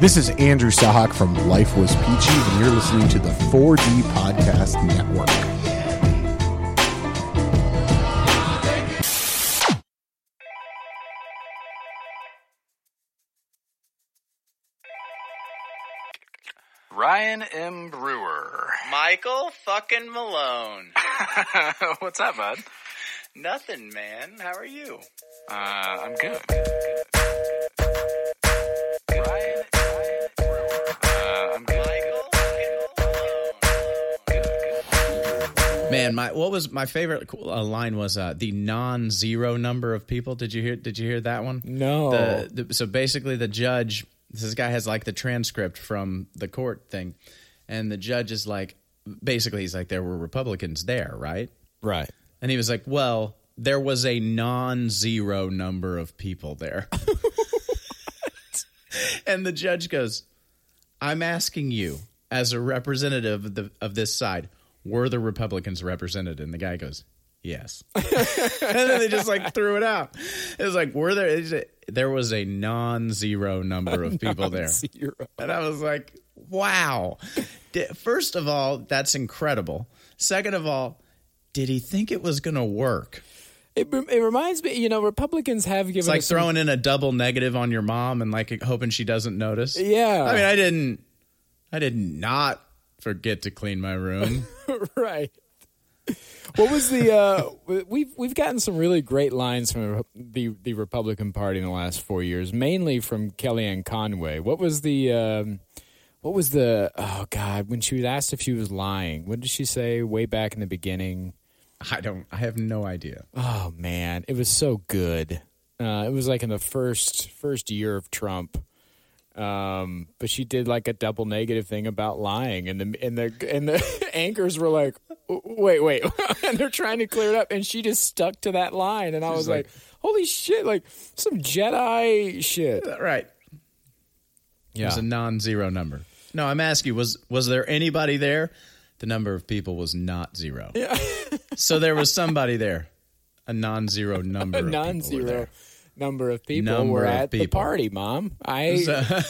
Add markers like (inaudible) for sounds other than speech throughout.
This is Andrew Sahak from Life Was Peachy, and you're listening to the 4D Podcast Network. Ryan M. Brewer. Michael fucking Malone. (laughs) What's up, bud? Nothing, man. How are you? Uh, I'm good. Ryan, Man, my what was my favorite uh, line was uh, the non-zero number of people. Did you hear? Did you hear that one? No. The, the, so basically, the judge. This guy has like the transcript from the court thing, and the judge is like, basically, he's like, there were Republicans there, right? Right. And he was like, well, there was a non-zero number of people there. (laughs) (laughs) and the judge goes, I'm asking you, as a representative of, the, of this side, were the Republicans represented? And the guy goes, yes. (laughs) and then they just like threw it out. It was like, were there, there was a non-zero number of (laughs) people there. Zero. And I was like, wow. First of all, that's incredible. Second of all, did he think it was going to work? It, it reminds me, you know, Republicans have given It's like us some- throwing in a double negative on your mom and like hoping she doesn't notice. Yeah. I mean, I didn't, I did not forget to clean my room. (laughs) right. What was the? Uh, we've we've gotten some really great lines from the the Republican Party in the last four years, mainly from Kellyanne Conway. What was the? Um, what was the? Oh God, when she was asked if she was lying, what did she say way back in the beginning? I don't, I have no idea. Oh man, it was so good. Uh, it was like in the first first year of Trump. Um, but she did like a double negative thing about lying, and the and the and the (laughs) anchors were like, "Wait, wait," (laughs) and they're trying to clear it up, and she just stuck to that line, and I was like, "Holy shit!" Like some Jedi shit. Right. Yeah, It was a non-zero number. No, I'm asking was was there anybody there? The number of people was not zero. Yeah. so there was somebody there. A non-zero (laughs) number. a of people were non-zero there. Number of people Number were of at the party. Mom, I (laughs) So-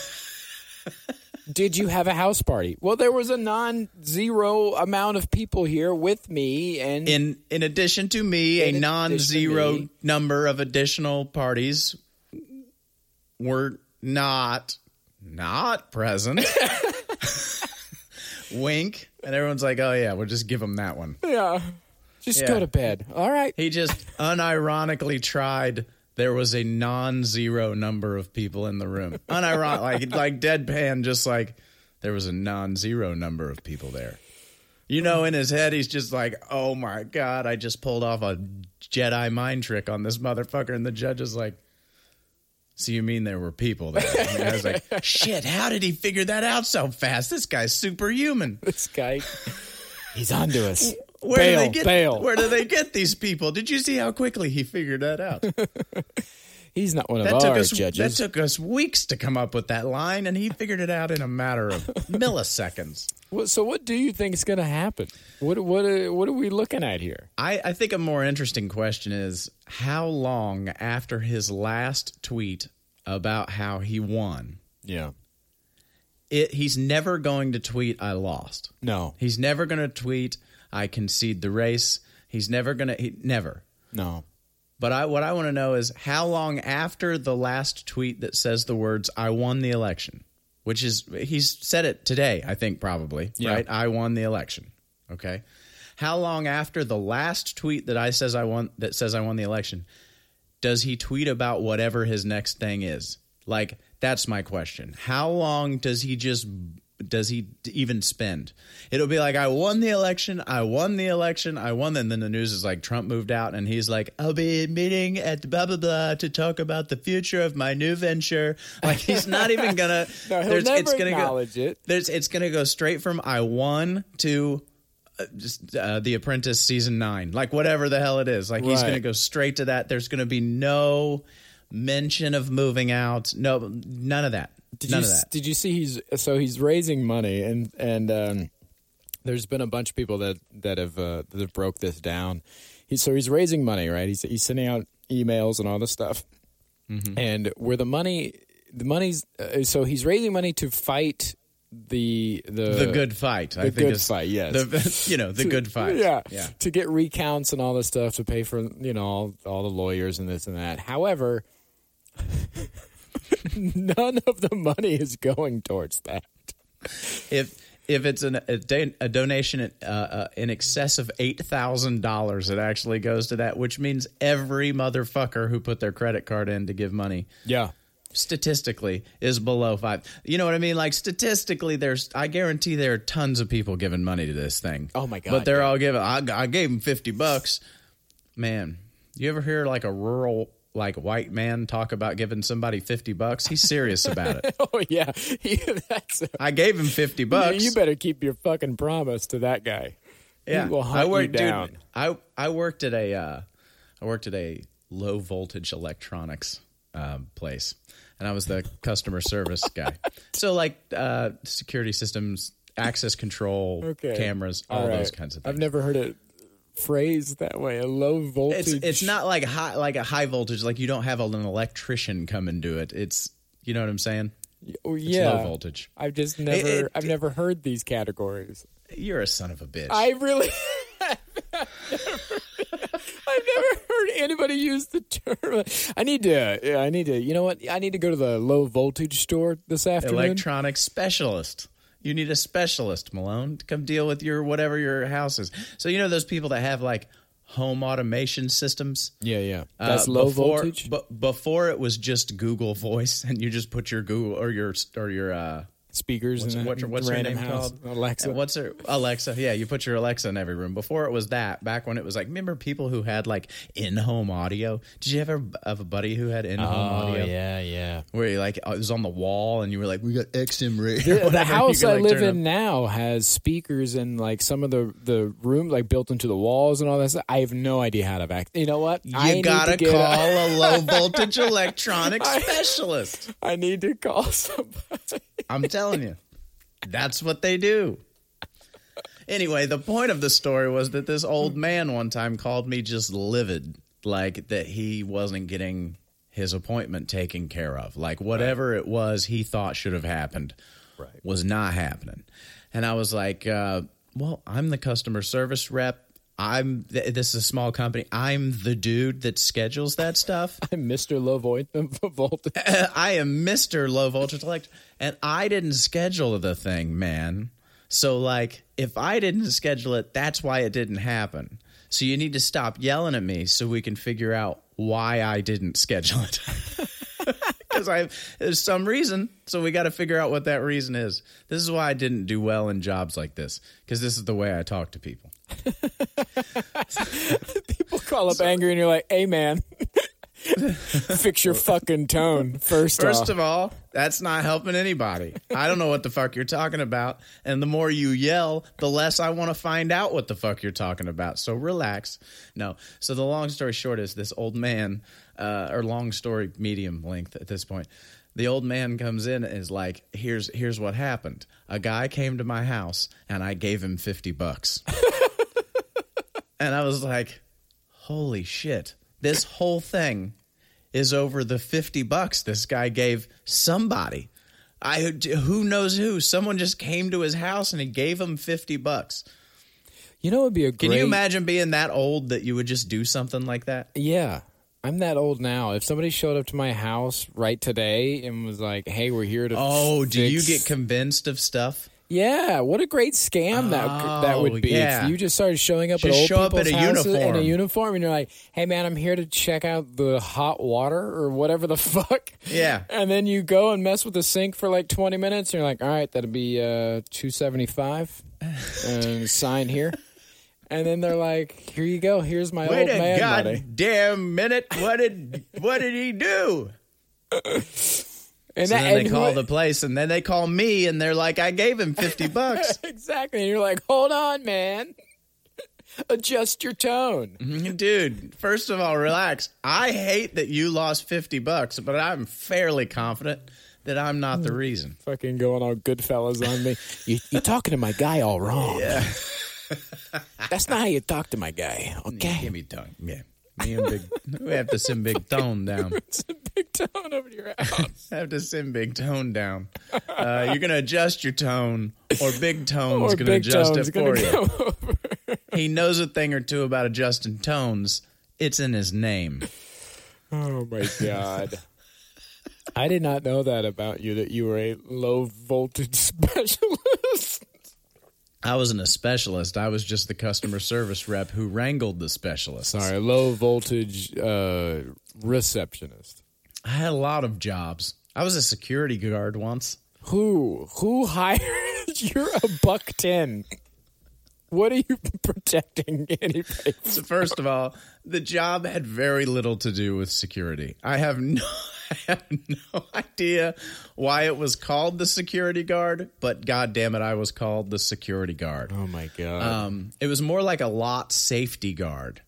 Did you have a house party? Well, there was a non-zero amount of people here with me, and in in addition to me, a non-zero me. number of additional parties were not not present. (laughs) Wink, and everyone's like, "Oh yeah, we'll just give him that one." yeah, just Yeah. go to bed. All right. He just (laughs) unironically tried. There was a non-zero number of people in the room. (laughs) Unironic, like like deadpan, just like there was a non-zero number of people there. You know, in his head, he's just like, "Oh my god, I just pulled off a Jedi mind trick on this motherfucker." And the judge is like, "So you mean there were people there?" And I was like, (laughs) "Shit, how did he figure that out so fast? This guy's superhuman." This guy, he's onto us. (laughs) Where bail, do they get? bail. Where do they get these people? Did you see how quickly he figured that out? (laughs) He's not one of That our took us judges. that took us weeks to come up with that line, and he figured it out in a matter of (laughs) milliseconds. What- so, what do you think is going to happen? What what are- what are we looking at here? I, I think a more interesting question is how long after his last tweet about how he won, Yeah. it, he's never going to tweet "I lost." No. He's never going to tweet "I concede the race." He's never going to. He, never. No. But I, what I want to know is how long after the last tweet that says the words "I won the election," which is he's said it today, I think probably Yeah. right. I won the election. Okay, how long after the last tweet that I says I won that says I won the election does he tweet about whatever his next thing is? Like that's my question. How long does he just does he even spend? It'll be like I won the election, I won the election, I won. And then the news is like Trump moved out, and he's like, I'll be meeting at blah blah blah to talk about the future of my new venture. Like he's not even gonna. (laughs) No, he'll there's- never gonna acknowledge go, it. There's it's gonna go straight from I won to. uh, Just uh, the Apprentice season nine, like whatever the hell it is, like he's going to go straight to that. There's going to be no mention of moving out. No, none of that. Did none you did you see he's so he's raising money and and um, there's been a bunch of people that that have uh, that have broke this down. He so he's raising money, right? He's he's sending out emails and all this stuff, Mm-hmm. and where the money the money's uh, so he's raising money to fight the the the good fight. I the think good is fight, yes. The, (laughs) you know, the good fight. Yeah, Yeah. To get recounts and all this stuff to pay for you know all, all the lawyers and this and that. However, (laughs) none of the money is going towards that. If if it's an, a, da- a donation uh, uh, in excess of eight thousand dollars, it actually goes to that, which means every motherfucker who put their credit card in to give money Yeah. statistically is below five. You know what I mean? Like statistically, there's I guarantee there are tons of people giving money to this thing. Oh, my God, But they're yeah. all giving. I, I gave them fifty bucks. Man, you ever hear like a rural like white man talk about giving somebody fifty bucks? He's serious about it. (laughs) Oh yeah. (laughs) That's. I gave him fifty bucks. You better keep your fucking promise to that guy. Yeah, He will hunt I you worked, down. Dude, I I worked at a uh, I worked at a low voltage electronics um, place, and I was the customer service (laughs) guy. So like uh, security systems, access control, Okay. cameras, all, right. those kinds of things. I've never heard it phrased that way. A low voltage. It's it's not like high like a high voltage. Like you don't have an electrician come and do it. It's you know what I'm saying. Oh, It's yeah. low voltage. I've just never. it- I've never heard these categories. You're a son of a bitch. I really. (laughs) I've never heard anybody use the term. I need to. yeah, I need to. You know what? I need to go to the low voltage store this afternoon. electronic specialist. You need a specialist, Malone, to come deal with your whatever your house is. So you know those people that have like home automation systems. yeah, yeah. Uh, low before, voltage. But before it was just Google Voice, (laughs) and you just put your Google or your or your uh, Speakers what's, and what's, what's her name house. called? Alexa. And What's her Alexa? Yeah, you put your Alexa in every room. Before it was that. Back when it was like, remember people who had like in-home audio? Did you ever have a buddy who had in-home oh audio? yeah, yeah. Where you like it was on the wall, and you were like, "We got XM radio." The, the (laughs) house could, I like, live in now has speakers and like some of the the room like built into the walls and all that stuff. I have no idea how to act. You know what? I You need gotta to call A, a low (laughs) voltage electronic specialist. I need to call somebody. I'm telling you, that's what they do. Anyway, the point of the story was that this old man one time called me just livid, like that he wasn't getting his appointment taken care of. Like whatever it was he thought should have happened was not happening. And I was like, uh, well, I'm the customer service rep. I'm th- this is a small company. I'm the dude that schedules that stuff. (laughs) I'm Mr. Low Vo- Voltage. (laughs) I am Mr. Low Voltage Elect, and I didn't schedule the thing, man. So, like, if I didn't schedule it, that's why it didn't happen. So, you need to stop yelling at me so we can figure out why I didn't schedule it. (laughs) Because I there's some reason, so we got to figure out what that reason is. This is why I didn't do well in jobs like this, because this is the way I talk to people. People call up angry and you're like, hey man, fix your fucking tone first, First off. of all, that's not helping anybody. I don't know what the fuck you're talking about. And the more you yell, the less I want to find out what the fuck you're talking about. So relax. No. So the long story short is this old man, uh, or long story medium length at this point. The old man comes in and is like, "Here's here's what happened. A guy came to my house and I gave him fifty bucks." (laughs) and I was like, "Holy shit! This whole thing is over the 50 bucks this guy gave somebody. I who knows who? Someone just came to his house and he gave him 50 bucks. you know, it would be a Can you imagine being that old that you would just do something like that? Yeah. I'm that old now. If somebody showed up to my house right today and was like, "Hey, we're here to," Oh, do you get convinced of stuff? Yeah, what a great scam that that Oh, would be yeah. if you just started showing up Just at old show up people's in a houses in a uniform. uniform, and you're like, "Hey, man, I'm here to check out the hot water or whatever the (laughs) fuck." Yeah. and then you go and mess with the sink for like 20 minutes, and you're like, "All right, that'll be uh, 275, and (laughs) sign here." And then they're like, "Here you go. Here's my Wait old a man money." goddamn minute! What did what did he do? (laughs) And So that, then they call what- the place, and then they call me, and they're like, "I gave him fifty (laughs) bucks." exactly. And you're like, "Hold on, man." (laughs) Adjust your tone. Mm-hmm. Dude, first of all, relax. I hate that you lost 50 bucks, but I'm fairly confident that I'm not the mm. reason. fucking going all Goodfellas on me. (laughs) You, you're talking to my guy all wrong. Yeah. That's not how you talk to my guy, okay? Give me tongue. Yeah. Me and Big, (laughs) we have to send Big Tone down. (laughs) It's a big tone over to your house. (laughs) I have to send Big Tone down. Uh, you're gonna adjust your tone, or Big Tone's or gonna big adjust tone's it for you. He knows a thing or two about adjusting tones. It's in his name. Oh my god. I did not know that about you that you were a low voltage specialist. I wasn't a specialist. I was just the customer service rep who wrangled the specialist. Sorry, low voltage uh, receptionist. I had a lot of jobs. I was a security guard once. Who who (laughs) hired? You're a buck ten. What are you (laughs) protecting anybody? So first of all, the job had very little to do with security. I have (laughs) no I have no idea why it was called the security guard, but god damn it, I was called the security guard. Oh my god! Um, it was more like a lot safety guard,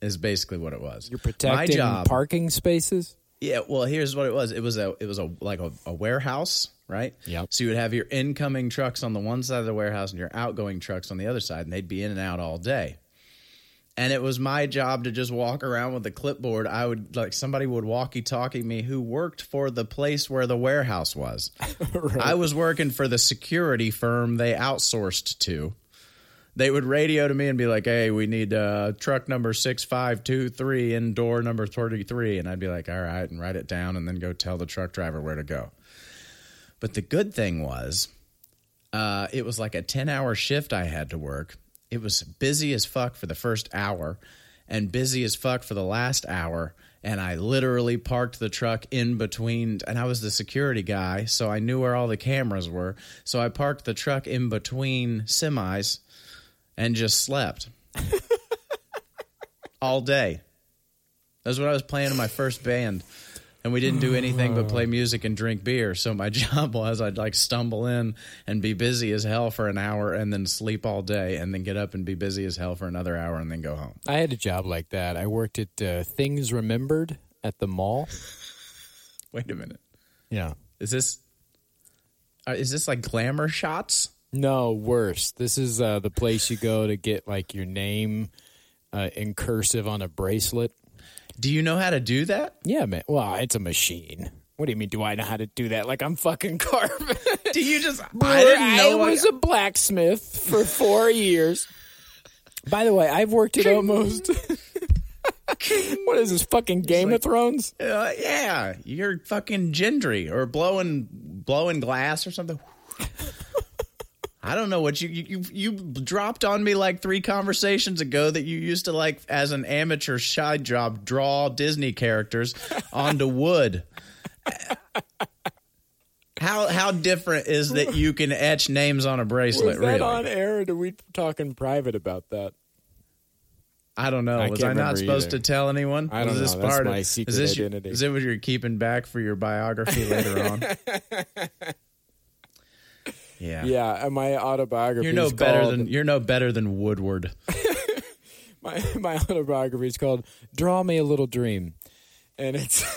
is basically what it was. You're protecting My job, parking spaces. Yeah, well, here's what it was. It was a it was a like a, a warehouse, right? Yep. So you would have your incoming trucks on the one side of the warehouse and your outgoing trucks on the other side, and they'd be in and out all day. And it was my job to just walk around with a clipboard. I would like somebody would walkie talkie me who worked for the place where the warehouse was. (laughs) I was working for the security firm they outsourced to. They would radio to me and be like, "Hey, we need uh, truck number six five two three in door number thirty three," and I'd be like, "All right," and write it down, and then go tell the truck driver where to go. But the good thing was, uh, it was like a ten hour shift I had to work. It was busy as fuck for the first hour, and busy as fuck for the last hour. And I literally parked the truck in between, and I was the security guy, so I knew where all the cameras were. So I parked the truck in between semis and just slept (laughs) all day. That's what I was playing in my first band. And we didn't do anything but play music and drink beer. So my (laughs) job was I'd like stumble in and be busy as hell for an hour and then sleep all day and then get up and be busy as hell for another hour and then go home. I had a job like that. I worked at uh, Things Remembered at the mall. (laughs) Wait a minute. Yeah. Is this uh, is this like glamour shots? No, worse. This is uh, the place you go to get like your name uh, in cursive on a bracelet. Do you know how to do that? Yeah, man. Well, it's a machine. What do you mean? Do I know how to do that? Like I'm fucking (laughs) carving. Do you just I didn't know I was a blacksmith for four years. By the way, I've worked at almost. (laughs) (laughs) what is this fucking Game of Thrones? Uh, yeah, you're fucking gendry or blowing blowing glass or something. I don't know what you, you you dropped on me like three conversations ago that you used to like as an amateur side job draw Disney characters (laughs) onto wood. How how different is that you can etch names on a bracelet? Was that really, on air? Or we talk in private about that? I don't know. I Was I not supposed either. to tell anyone? I don't Was this know. That's part my of, secret is this identity. is it what you're keeping back for your biography later on? (laughs) yeah. Yeah, and my autobiography. You're no is better called, than you're no better than Woodward. (laughs) my my autobiography is called "Draw Me a Little Dream," and it's. (laughs)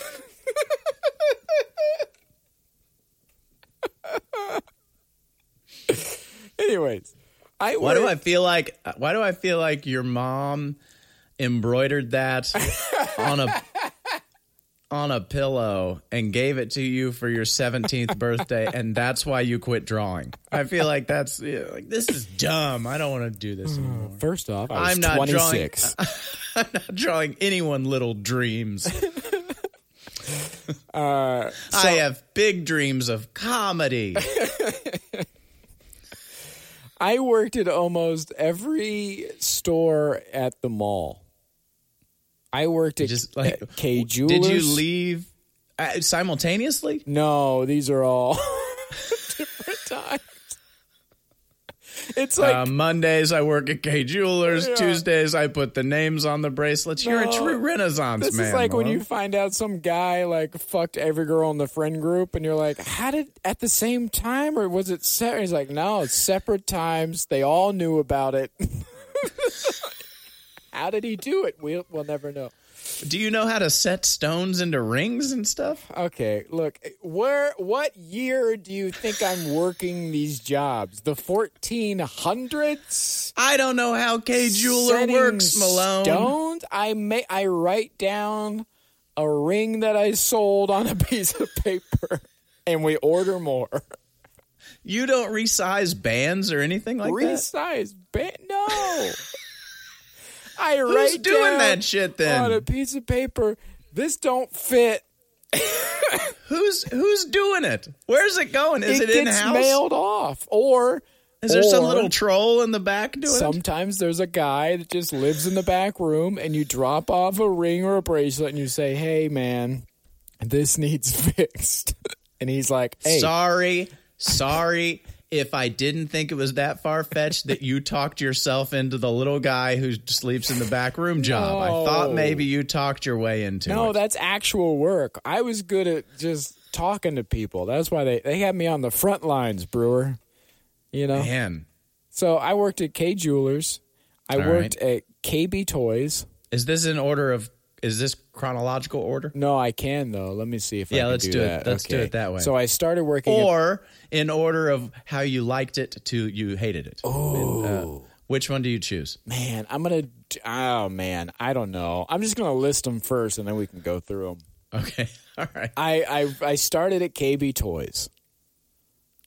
Anyways, I Why do I feel like why do I feel like your mom embroidered that on a on a pillow and gave it to you for your 17th (laughs) birthday and that's why you quit drawing. I feel like that's yeah, like this is dumb. I don't want to do this anymore. First off, I was I'm not 26. (laughs) I'm not drawing anyone little dreams. (laughs) Uh, I have big dreams of comedy. I worked at almost every store at the mall. I worked at Just like at Kay Jewelers. Did you leave uh, simultaneously? No, these are all (laughs) different times. It's like uh, Mondays I work at Kay Jewelers. Yeah. Tuesdays I put the names on the bracelets. You're a true Renaissance this man. is like when you find out some guy like fucked every girl in the friend group, and you're like, "How did at the same time, or was it separate?" He's like, "No, it's separate times. They all knew about it." (laughs) How did he do it? We'll we'll never know. Do you know how to set stones into rings and stuff? Okay, look, where what year do you think I'm working these jobs? The 1400s? I don't know how Kay Jeweler works, Malone. Stones? I may I write down a ring that I sold on a (laughs) piece of paper and we order more. You don't resize bands or anything like that. Resize band? No. (laughs) I Who's write doing that shit then? on a piece of paper. This don't fit. Who's who's doing it? Where's it going? Is it, it in house? mailed off, or Is there some little troll in the back doing it? Sometimes there's a guy that just lives in the back room, and you drop off a ring or a bracelet, and you say, "Hey, man, this needs (laughs) fixed," and he's like, "Hey, Sorry, sorry. If I didn't think it was that far fetched that you talked yourself into the little guy who sleeps in the back room job, I thought maybe you talked your way into no, it. that's actual work. I was good at just talking to people. That's why they they had me on the front lines, Brewer. You know, Man, so I worked at Kay Jewelers. I All worked at KB Toys. is this in order of? Is this chronological order, No, I can though. Let me see if I Yeah, can let's do, do it. Let's do it that way. So I started working. at- or in order of how you liked it to you hated it? Oh, which one do you choose? Man, I'm gonna. Oh man, I don't know. I'm just gonna list them first, and then we can go through them. Okay, (laughs) all right. I I, I started at KB Toys,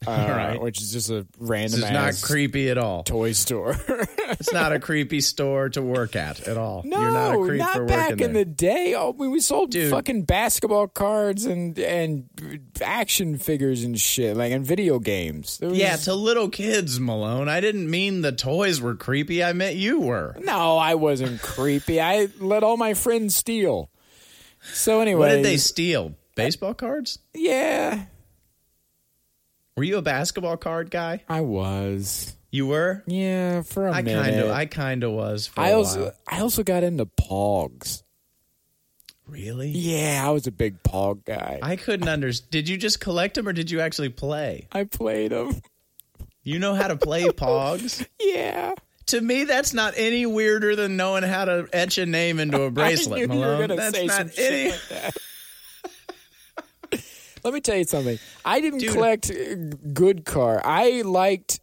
uh, (laughs) right. which is just a random is not creepy at all. toy store. (laughs) It's not a creepy store to work at at all. no, You're not a creep not for back in there. the day. Oh, we, we sold Dude. fucking basketball cards and and action figures and shit, like and video games. Was- Yeah, to little kids, Malone. I didn't mean the toys were creepy. I meant you were. no, I wasn't creepy. I let all my friends steal. So anyway, What did they steal? Baseball cards? Yeah, Were you a basketball card guy? I was. You were. Yeah, for a I minute. kind of. I kind of was. For I a also while. I also got into Pogs. really. Yeah, I was a big Pog guy. I, couldn't understand. Did you just collect them or did you actually play? I played them. You know how to play (laughs) Pogs? Yeah, to me, that's not any weirder than knowing how to etch a name into a (laughs) bracelet, I knew Malone. you were that's say not some any. shit like that. (laughs) Let me tell you something. I didn't Dude. collect uh, good car. I liked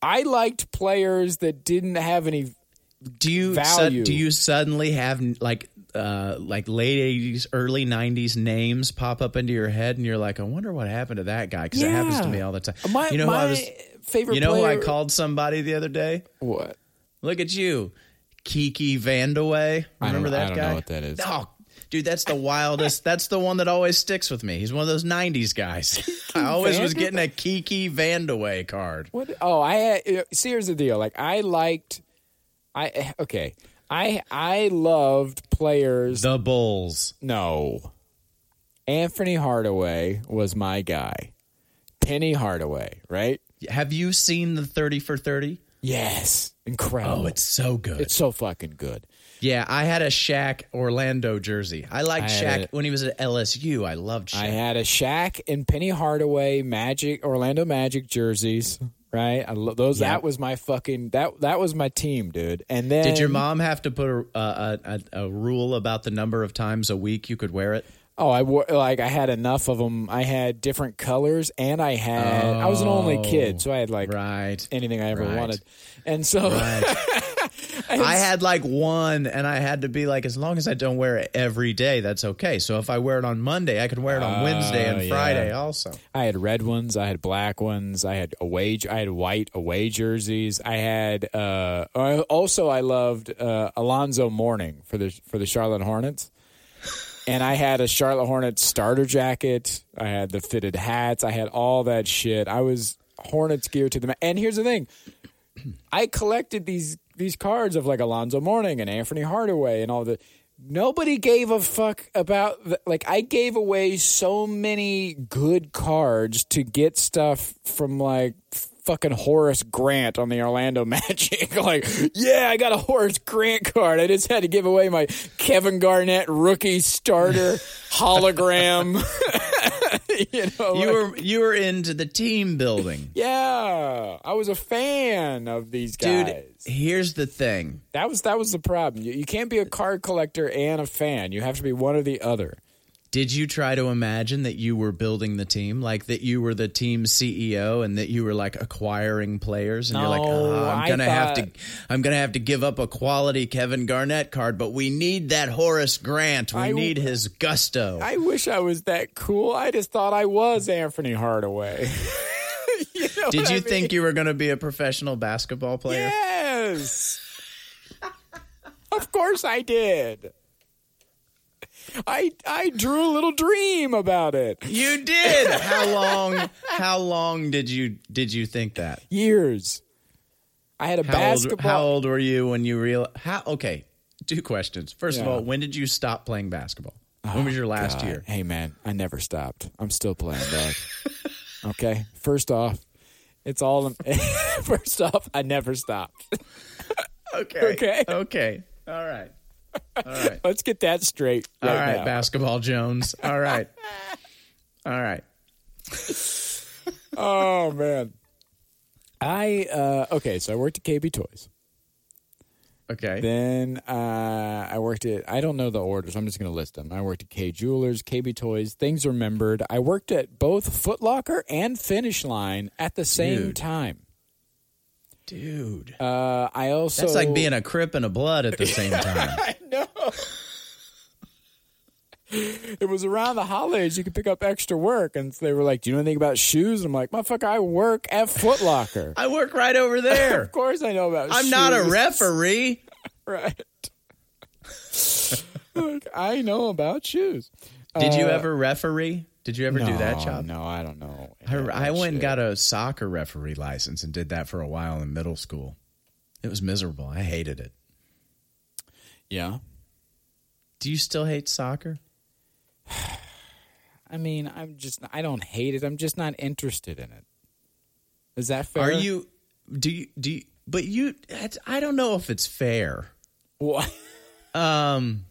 I liked players that didn't have any. Do you value. do you suddenly have like uh, like late eighties, early nineties names pop up into your head, and you're like, I wonder what happened to that guy because it happens to me all the time. My you know who my I was. favorite. You know who I called somebody the other day? What? Look at you, Kiki Vandeweghe. I Remember don't- I that don't guy? know what that is. Oh, dude, that's the wildest. that's the one that always sticks with me. He's one of those '90s guys. (laughs) I always was getting a Kiki Vandeweghe card. What? Oh, I had. See, here's the deal. Like, I liked. I okay. I I loved players. The Bulls. no, Anthony Hardaway was my guy. Penny Hardaway, right? Have you seen the 30 for 30? Yes, incredible. Oh, it's so good. it's so fucking good. Yeah, I had a Shaq Orlando jersey. I liked I Shaq a- when he was at LSU. I loved Shaq. I had a Shaq and Penny Hardaway Magic Orlando Magic jerseys. Right, I lo- those. That was my fucking that that was my team, dude. And then Did your mom have to put a, a, a, a rule about the number of times a week you could wear it? Oh, I wore like I had enough of them. I had different colors, and I had I was an only kid, so I had like oh, Right. anything I ever Right. wanted. And so (laughs) I had like one, and I had to be like, as long as I don't wear it every day, that's okay. So if I wear it on Monday, I can wear it on Wednesday and Oh, yeah. Friday also. I had red ones, I had black ones, I had away, I had white away jerseys. I had uh, also I loved uh, Alonzo Mourning for the for the Charlotte Hornets. And I had a Charlotte Hornets starter jacket. I had the fitted hats. I had all that shit. I was Hornets gear to the ma- and here's the thing. I collected these these cards of like Alonzo Mourning and Anthony Hardaway and all the. Nobody gave a fuck about the, like I gave away so many good cards to get stuff from like fucking Horace Grant on the Orlando (laughs) Magic. (laughs) like, yeah, I got a Horace Grant card. I just had to give away my Kevin Garnett rookie starter (laughs) hologram. (laughs) you know, You like- were you were into the team building. (laughs) yeah. I was a fan of these guys. Dude, guys. here's the thing. That was that was the problem. You, you can't be a card collector and a fan. You have to be one or the other. Did you try to imagine that you were building the team, like that you were the team CEO and that you were like acquiring players, and you're like, "Oh, I'm gonna have to, I'm gonna have to give up a quality Kevin Garnett card, but we need that Horace Grant. We I- need his gusto. I wish I was that cool. I just thought I was Anthony Hardaway. (laughs) you know Did you I think you were gonna be a professional basketball player? Yes. of course I did. I I drew a little dream about it. You did. how long? How long did you did you think that? Years. I had a How old, basketball. how old were you when you real? How okay? Two questions. First of all, when did you stop playing basketball? when was your oh, last God. year? Hey man, I never stopped. I'm still playing, dog. (laughs) okay. First off, it's all. (laughs) First off, I never stopped. Okay. Okay. Okay. All right. All right. (laughs) Let's get that straight. All Right right, now. basketball Jones. All right. (laughs) All right. Oh man. I uh okay, so I worked at KB Toys. Okay. Then uh, I worked at, I don't know the orders. I'm just going to list them. I worked at Kay Jewelers, KB Toys, Things Remembered. I worked at both Foot Locker and Finish Line at the same Dude. time. Dude. Uh, I also. That's like being a crip and a blood at the same (laughs) time. I. it was around the holidays. You could pick up extra work. And they were like, Do you know anything about shoes? And I'm like, Motherfucker, I work at Foot Locker. (laughs) I work right over there. (laughs) of course I know about shoes. I'm shoes. not a referee. (laughs) Right. Like, I know about shoes. Did you Uh, ever referee? Did you ever do that job? No, I don't know. I, I went and got a soccer referee license and did that for a while in middle school. It was miserable. I hated it. Yeah. Do you still hate soccer? (sighs) I mean, I'm just. I don't hate it. I'm just not interested in it. Is that fair? Are you? Do you? Do you? But you. it's- I don't know if it's fair. What? (laughs) Um,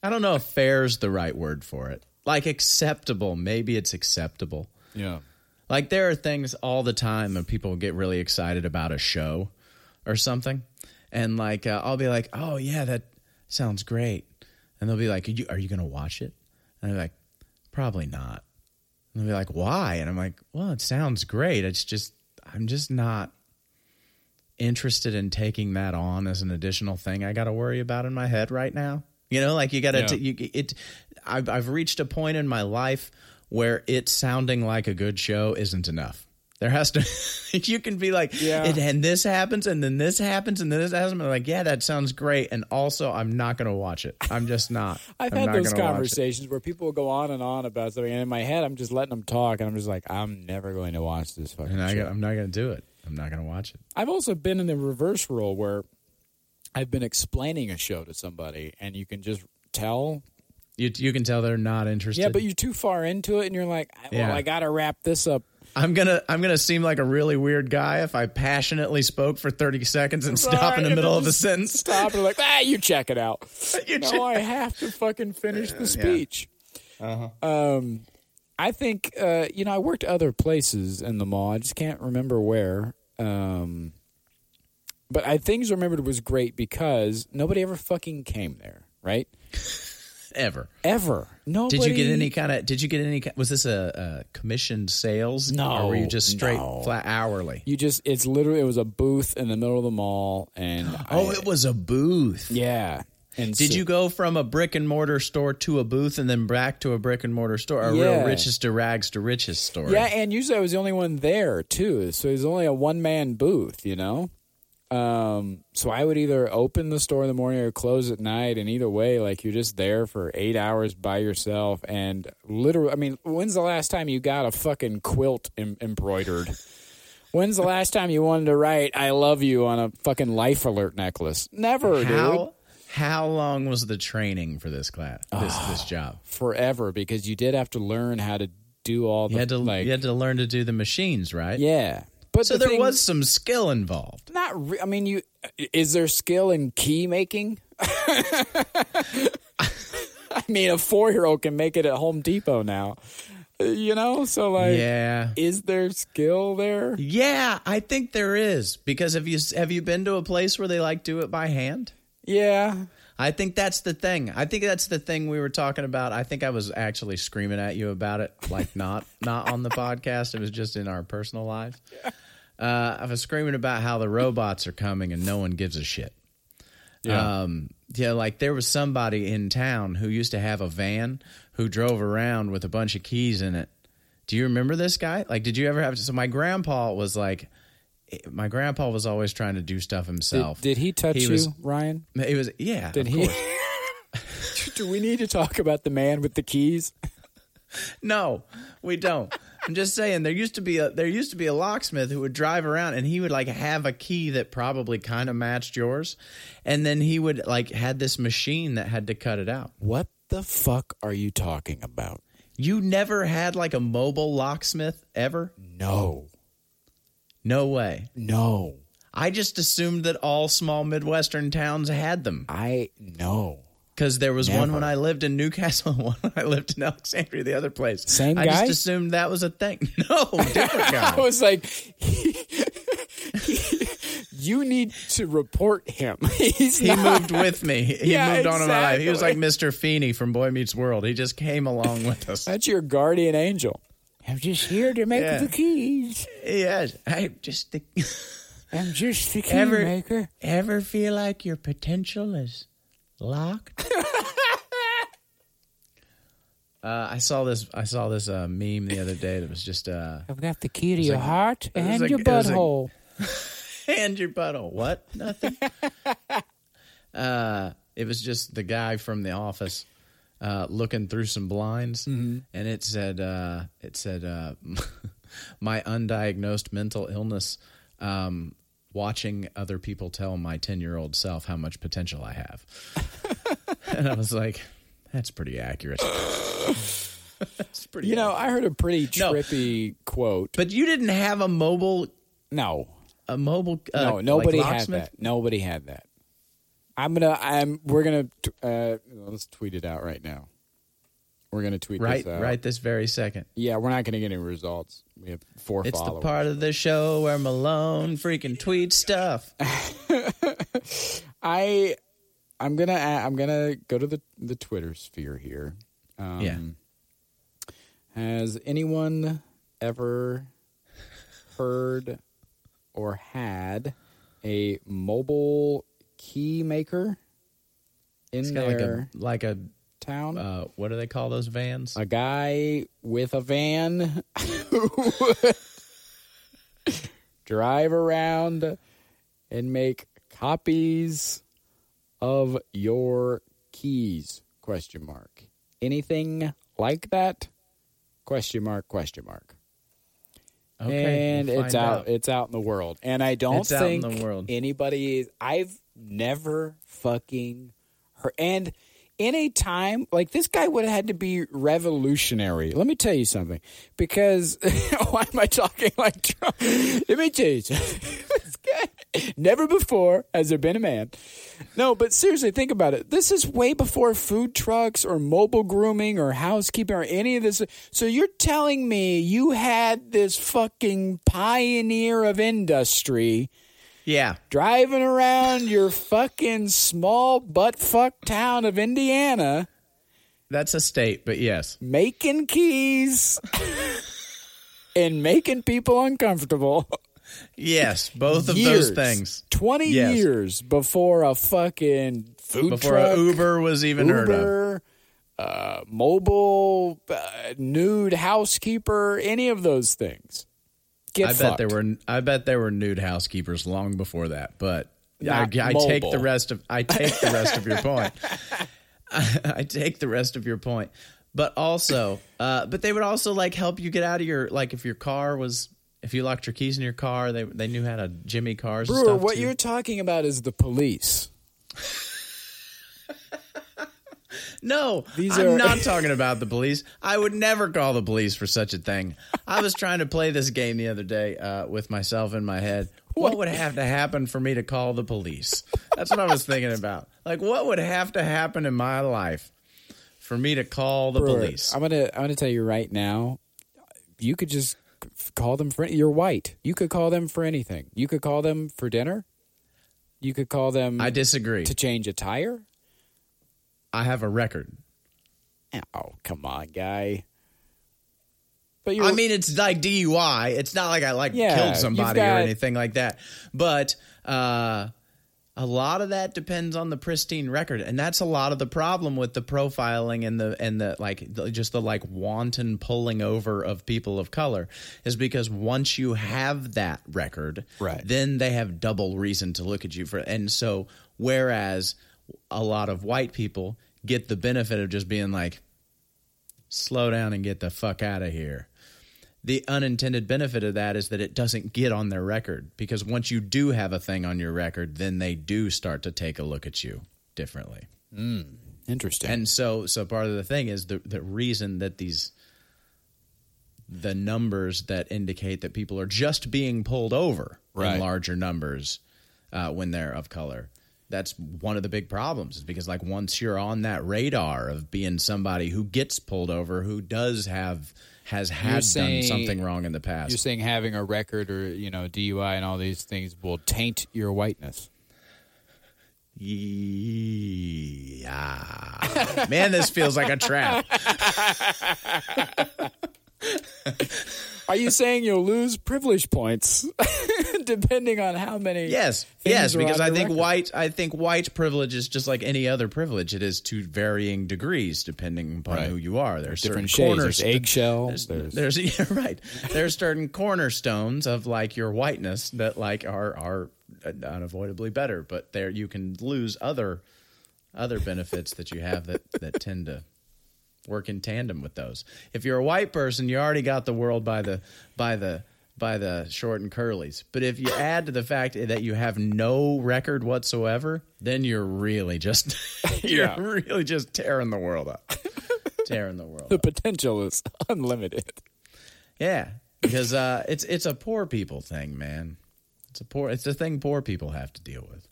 I don't know if fair is the right word for it. Like acceptable. Maybe it's acceptable. Yeah. Like there are things all the time when people get really excited about a show or something, and like uh, I'll be like, "Oh yeah, that sounds great," and they'll be like, "Are you, are you going to watch it?" And I'm like, "Probably not." And they'll be like, "Why?" And I'm like, "Well, it sounds great. It's just I'm just not interested in taking that on as an additional thing I got to worry about in my head right now." You know, like you got to Yeah. you it. I've I've reached a point in my life where it sounding like a good show isn't enough. There has to, (laughs) you can be like, Yeah. and this happens, and then this happens, and then this happens. I'm like, yeah, that sounds great. And also, I'm not going to watch it. I'm just not. (laughs) I've I'm had not those gonna watch it. conversations where people will go on and on about something, and in my head, I'm just letting them talk, and I'm just like, I'm never going to watch this fucking And I, show. I'm not going to do it. I'm not going to watch it. I've also been in the reverse role where I've been explaining a show to somebody, and you can just tell. You, you can tell they're not interested. Yeah, but you're too far into it, and you're like, well, Yeah. I got to wrap this up. I'm gonna I'm gonna seem like a really weird guy if I passionately spoke for 30 seconds and stop in the middle of a sentence. Stop and like, ah, you check it out. (laughs) You no, check- I have to fucking finish the speech. Um, I think uh, you know I worked other places in the mall. I just can't remember where. Um, but I things remembered was great because nobody ever fucking came there, right? Ever. Ever. Nobody. Did you get any kind of? Did you get any? Was this a, a commissioned sales? No, or were you just straight no. flat hourly? You just it's literally it was a booth in the middle of the mall, and (gasps) Oh, I- it was a booth. yeah. And Did so- you go from a brick and mortar store to a booth and then back to a brick and mortar store? A Yeah. real riches to rags to riches story. Yeah, and usually I was the only one there too. So it was only a one man booth, you know? Um, so I would either open the store in the morning or close at night, and either way, like you're just there for eight hours by yourself. And literally, I mean, when's the last time you got a fucking quilt em- embroidered? When's the last time you wanted to write "I love you" on a fucking life alert necklace? Never, dude. How how long was the training for this class? This Ah. this job. Forever, because you did have to learn how to do all the You had to like, you had to learn to do the machines, right? yeah. But So the there thing- was some skill involved. Not, re- I mean, you. Is there skill in key making? (laughs) I mean, a four-year-old can make it at Home Depot now. you know, so like, yeah. is there skill there? Yeah, I think there is because have you have you been to a place where they like do it by hand? Yeah. I think that's the thing. I think that's the thing we were talking about. I think I was actually screaming at you about it, like not not on the (laughs) podcast. It was just in our personal lives. Uh, I was screaming about how the robots are coming and no one gives a shit. Yeah. Um, yeah, like there was somebody in town who used to have a van who drove around with a bunch of keys in it. Do you remember this guy? Like, did you ever have? So my grandpa was like, my grandpa was always trying to do stuff himself. did he touch He you, was- Ryan? It was yeah. Did he? (laughs) Do we need to talk about the man with the keys? (laughs) No, we don't. I'm just saying there used to be a there used to be a locksmith who would drive around and he would like have a key that probably kind of matched yours, and then he would like had this machine that had to cut it out. What the fuck are you talking about? You never had like a mobile locksmith ever? No. No way. No. I just assumed that all small Midwestern towns had them I no. Because there was one when I lived in New Castle, and (laughs) one when I lived in Alexandria, the other place. Same I guy? just assumed that was a thing. (laughs) No, different (laughs) guy. I was like, you need to report him. He's He not- moved with me. He Yeah, moved on in my life. He was like. Mr. Feeney from Boy Meets World. He just came along with us. That's your guardian angel. I'm just here to make Yeah. the keys. Yes, I'm just the, I'm just the key Ever- maker. ever feel like your potential is locked. (laughs) uh, I saw this. I saw this uh, meme the other day that was just uh, I've got the key to your like- heart and like- your it was like- butthole. (laughs) and your butthole. What? Nothing. (laughs) uh, it was just the guy from the office uh, looking through some blinds, and it said, uh, "It said uh, my undiagnosed mental illness." Um, watching other people tell my 10 year old self how much potential I have. (laughs) and I was like, that's pretty accurate. (laughs) that's pretty You know. I heard a pretty No. trippy quote. but you didn't have a mobile, No, a mobile, uh, no, nobody like had that. Nobody had that. I'm gonna. I'm. We're gonna. Uh, let's tweet it out right now. We're gonna tweet Right, this out. right this very second. Yeah, we're not gonna get any results. We have four It's followers. the part of the show where Malone freaking tweets stuff. (laughs) I. I'm gonna. I'm gonna go to the the Twitter sphere here. Um, Yeah. Has anyone ever heard or had a mobile key maker in It's got like a like a town? uh, what do they call those vans? a guy with a van who would (laughs) drive around and make copies of your keys question mark anything like that question mark question mark Okay, and we'll it's find out. It's out in the world, and I don't It's out in think anybody. Is, I've never fucking heard. And in a time like this, guy would have had to be revolutionary. Let me tell you something. Because (laughs) why am I talking like Trump? Let me tell you (laughs) never before has there been a man. No, but seriously, think about it. This is way before food trucks or mobile grooming or housekeeping or any of this. So you're telling me you had this fucking pioneer of industry Yeah, driving around your fucking small butt fuck town of Indiana that's a state, but yes, making keys (laughs) and making people uncomfortable. yes, both of years, those things 20 Yes. year before a fucking food before truck, Uber was even heard of. Uh, mobile, uh, nude housekeeper, any of those things. Get I bet there were. I bet there were nude housekeepers long before that. But I, I take the rest of. I take the rest of your (laughs) point. I, (laughs) I take the rest of your point. But also, uh, but they would also like help you get out of your like if your car was if you locked your keys in your car, they they knew how to jimmy cars. and Brewer, stuff what too. you're talking about is the police. No, These I'm are- not talking about the police. I would never call the police for such a thing. I was trying to play this game the other day uh, with myself in my head. What would have to happen for me to call the police? That's what I was thinking about. Like, what would have to happen in my life for me to call the Brewer, police? I'm gonna I'm gonna tell you right now. you could just call them for you're white. You could call them for anything. You could call them for dinner. You could call them I disagree. to change a tire. I have a record. Oh, come on, guy. But I mean, it's like DUI. It's not like I like Yeah, killed somebody got- or anything like that. But uh, a lot of that depends on the pristine record, and that's a lot of the problem with the profiling and the and the like, the, just the like wanton pulling over of people of color is because once you have that record, Right. then they have double reason to look at you for. And so, whereas a lot of white people get the benefit of just being like, slow down and get the fuck out of here the unintended benefit of that is that it doesn't get on their record because once you do have a thing on your record then they do start to take a look at you differently interesting. and so so part of the thing is the the reason that these the numbers that indicate that people are just being pulled over Right. in larger numbers uh, when they're of color that's one of the big problems is because like once you're on that radar of being somebody who gets pulled over who does have has had saying- done something wrong in the past you're saying having a record or you know DUI and all these things will taint your whiteness. Yeah. Man, this feels like a trap. (laughs) Are you saying you'll lose privilege points (laughs) depending on how many? Yes. Yes, because I think record? white I think white privilege is just like any other privilege. It is to varying degrees depending upon Right. who you are. There's different certain shades. There's corners- eggshell. There's, There's, there's (laughs) yeah, right. There's certain cornerstones of like your whiteness that like are are unavoidably better, but there you can lose other other benefits that you have that that tend to work in tandem with those. If you're a white person, you already got the world by the by the by the short and curlies. But if you add to the fact that you have no record whatsoever, then you're really just (laughs) you're Yeah. really just tearing the world up. tearing the world the up. potential is (laughs) unlimited. Yeah, because uh, it's it's a poor people thing, man. It's a poor. It's a thing poor people have to deal with.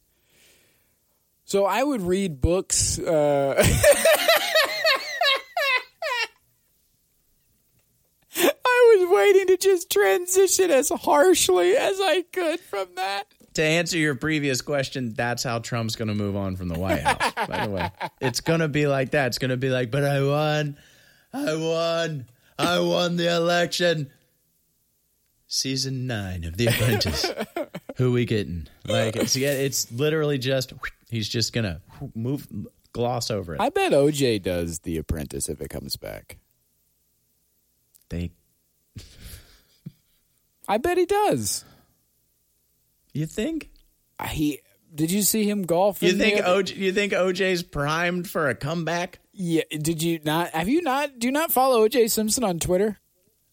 So I would read books. Uh, (laughs) I waiting to just transition as harshly as I could from that. To answer your previous question, that's how Trump's going to move on from the White House. by the way, it's going to be like that. It's going to be like, but I won, I won, I won the election. Season nine of The Apprentice. (laughs) Who we getting? Like it's it's literally just he's just gonna move gloss over it. I bet OJ does The Apprentice if it comes back. they I bet he does. you think uh, He did you see him golfing? you think OJ you think OJ's primed for a comeback? Yeah. Did you not? Have you not? Do you not follow OJ Simpson on Twitter?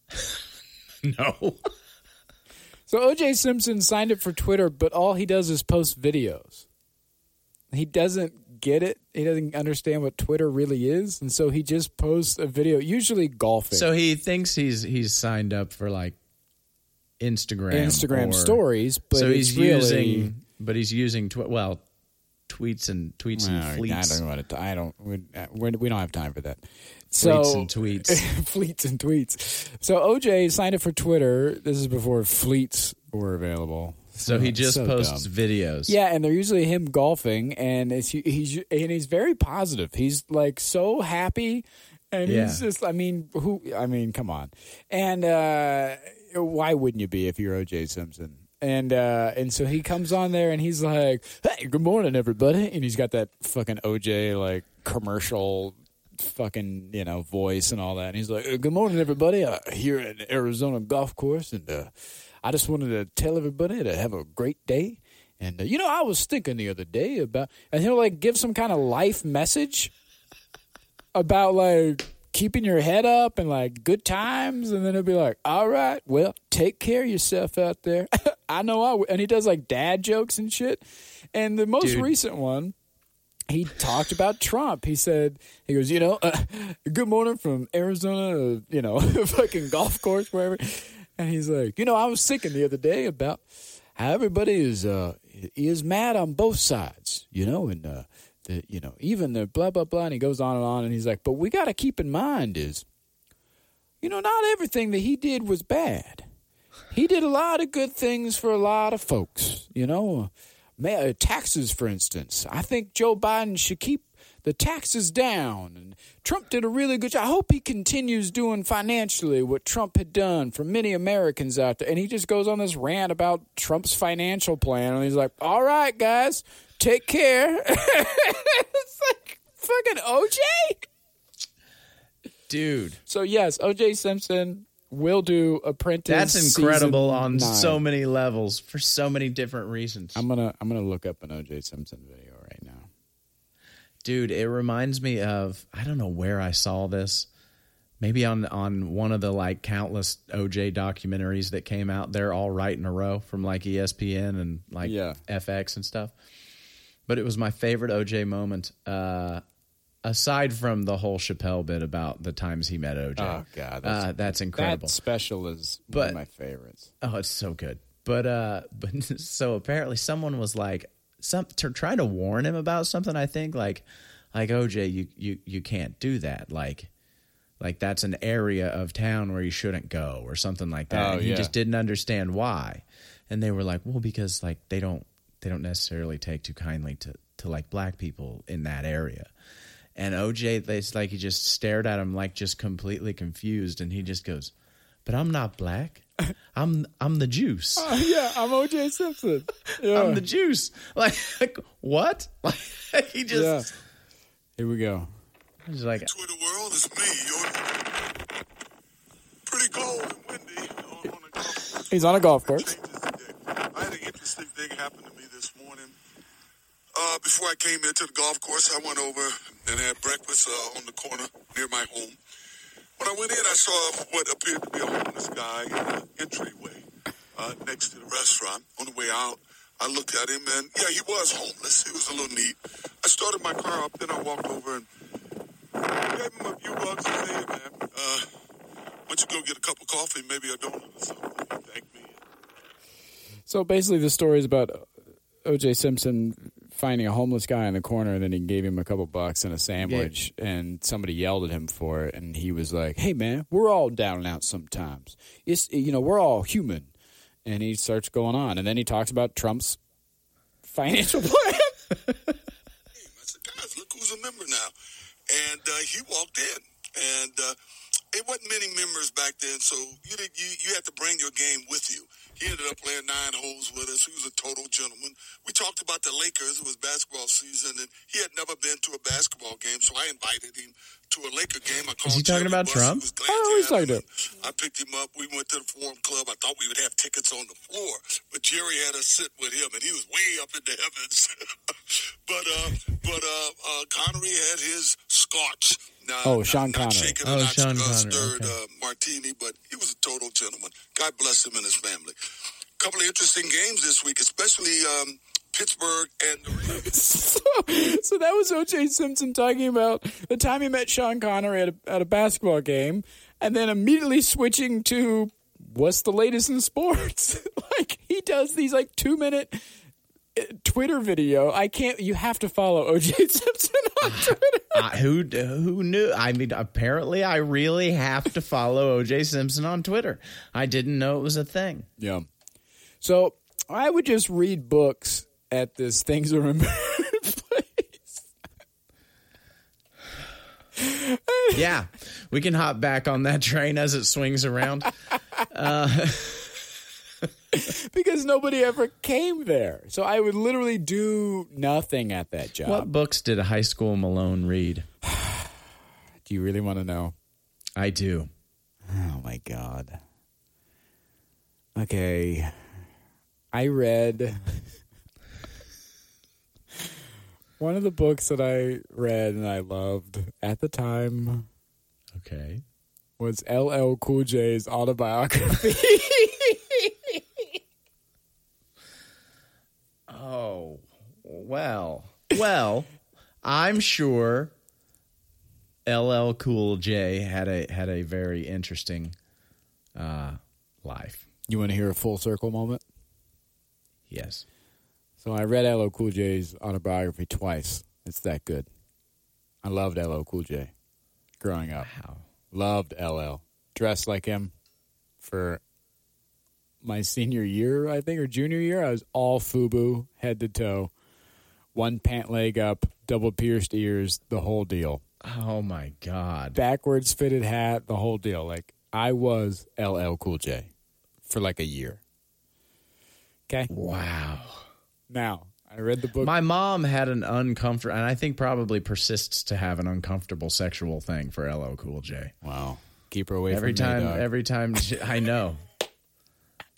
(laughs) No. So OJ Simpson signed up for Twitter, but all he does is post videos. He doesn't get it. He doesn't understand what Twitter really is, and so he just posts a video, usually golfing. So he thinks he's he's signed up for like Instagram Instagram or- stories, but so he's really, using but he's using tw- well tweets and tweets Well, and fleets. I fleets don't know what it, I don't. We, uh, we we don't have time for that. So fleets and (laughs) tweets. fleets and tweets. So OJ signed up for Twitter. This is before fleets were available. So he just so posts dumb. videos. Yeah, and they're usually him golfing, and it's he's and he's very positive. He's like so happy, and Yeah. he's just. I mean, who? I mean, come on. And uh, why wouldn't you be if you're OJ Simpson? And uh, and so he comes on there, and he's like, "Hey, good morning, everybody," and he's got that fucking OJ like commercial. Fucking you know voice and all that. And he's like, "Good morning, everybody. Uh, here at Arizona Golf Course, and uh, I just wanted to tell everybody to have a great day. And uh, you know, I was thinking the other day about, and he'll like give some kind of life message about like keeping your head up and like good times, and then it'll be like, "All right, well, take care of yourself out there." (laughs) I know I, w-. and he does like dad jokes and shit. And the most Dude. recent one, he talked about Trump. He said, he goes, you know, uh, good morning from Arizona, uh, you know, (laughs) fucking golf course, wherever. And he's like, you know, I was thinking the other day about how everybody is uh, is mad on both sides, you know, and uh, the, you know, even the blah blah blah. And he goes on and on, and he's like, but we got to keep in mind is you know, not everything that he did was bad. He did a lot of good things for a lot of folks. You know, uh, taxes, for instance. I think Joe Biden should keep the taxes down. And Trump did a really good job. I hope he continues doing financially what Trump had done for many Americans out there. And he just goes on this rant about Trump's financial plan. And he's like, all right, guys, take care. (laughs) it's like fucking OJ. Dude, So, yes, OJ Simpson will do Apprentice. that's incredible on nine. so many levels for so many different reasons. I'm gonna I'm gonna look up an OJ Simpson video right now. Dude, it reminds me of I don't know where I saw this. Maybe on on one of the like countless OJ documentaries that came out. They're all right in a row from like ESPN and like Yeah. FX and stuff. But it was my favorite OJ moment. Uh, aside from the whole Chappelle bit about the times he met OJ. Oh, God, that's- uh, that's incredible. That special is one of my favorites. Oh, it's so good. But uh (laughs) but so apparently someone was like some to trying to warn him about something I think like like OJ you you you can't do that like like that's an area of town where you shouldn't go or something like that. Oh, and he yeah. just didn't understand why. And they were like, "Well, because like they don't they don't necessarily take too kindly to to like black people in that area." And OJ, it's like he just stared at him like just completely confused, and he just goes, "But I'm not black. (laughs) I'm I'm the juice. Uh, yeah, I'm OJ Simpson. Yeah. (laughs) I'm the juice." (laughs) Like, what? Like he just yeah. Here we go. he's like, Twitter world, it's me. You're pretty cold and windy on, on the golf He's on a golf course. I had an interesting thing happen to me this morning. Uh, before I came into the golf course, I went over and had breakfast uh, on the corner near my home. When I went in, I saw what appeared to be a homeless guy in the entryway uh, next to the restaurant. On the way out, I looked at him, and yeah, he was homeless. He was a little neat. I started my car up, then I walked over and gave him a few bucks and said, hey, man, uh, why don't you go get a cup of coffee, maybe a donut or something? He thanked me. So basically, the story is about OJ Simpson finding a homeless guy in the corner, and then he gave him a couple bucks and a sandwich, and somebody yelled at him for it, and he was like, "Hey, man, we're all down and out sometimes. It's you know we're all human." And he starts going on, and then he talks about Trump's financial (laughs) plan. I said, guys, look who's a member now. And uh, he walked in. And uh, it wasn't many members back then, so you, did, you you had to bring your game with you. He ended up playing nine holes with us. He was a total gentleman. We talked about the Lakers. It was basketball season, and he had never been to a basketball game, so I invited him to a Laker game. I called he talking about Trump? He was glad Oh, to he's him. I picked him up. We went to the Forum Club. I thought we would have tickets on the floor, but Jerry had us sit with him, and he was way up in the heavens. (laughs) but uh, but uh, uh, Connery had his scotch. Now, Oh, Sean not Connery. shaken Oh, not, Sean uh, Connery, stirred okay. uh, martini, but he was a total gentleman. God bless him and his family. A couple of interesting games this week, especially um, Pittsburgh and the (laughs) so, so that was OJ Simpson talking about the time he met Sean Connery at a, at a basketball game, and then immediately switching to what's the latest in sports. (laughs) like he does these like two minute Twitter video. I can't. You have to follow OJ (laughs) Simpson on Twitter. I, (laughs) uh, who who knew? I mean, apparently, I really have to follow (laughs) OJ Simpson on Twitter. I didn't know it was a thing. Yeah. So I would just read books at this Things Are Remembered place. Yeah, we can hop back on that train as it swings around. Uh, (laughs) because nobody ever came there. So I would literally do nothing at that job. What books did a high school Malone read? (sighs) Do you really want to know? I do. Oh my god. Okay. I read (laughs) one of the books that I read and I loved at the time Okay. was LL Cool J's autobiography. (laughs) Oh, well, (laughs) well, I'm sure LL Cool J had a had a very interesting uh, life. you want to hear a full circle moment? Yes. So I read LL Cool J's autobiography twice. It's that good. I loved LL Cool J growing up. How? Loved LL. dressed like him for my senior year, I think, or junior year. I was all FUBU, head to toe, one pant leg up, double pierced ears, the whole deal. Oh my god. Backwards fitted hat, the whole deal. Like I was LL Cool J for like a year. Okay. Wow. Now I read the book. My mom had an uncomfortable, and I think probably persists to have an uncomfortable sexual thing for LL Cool J. wow. Keep her away Every from time, me, every time, (laughs) she- I know.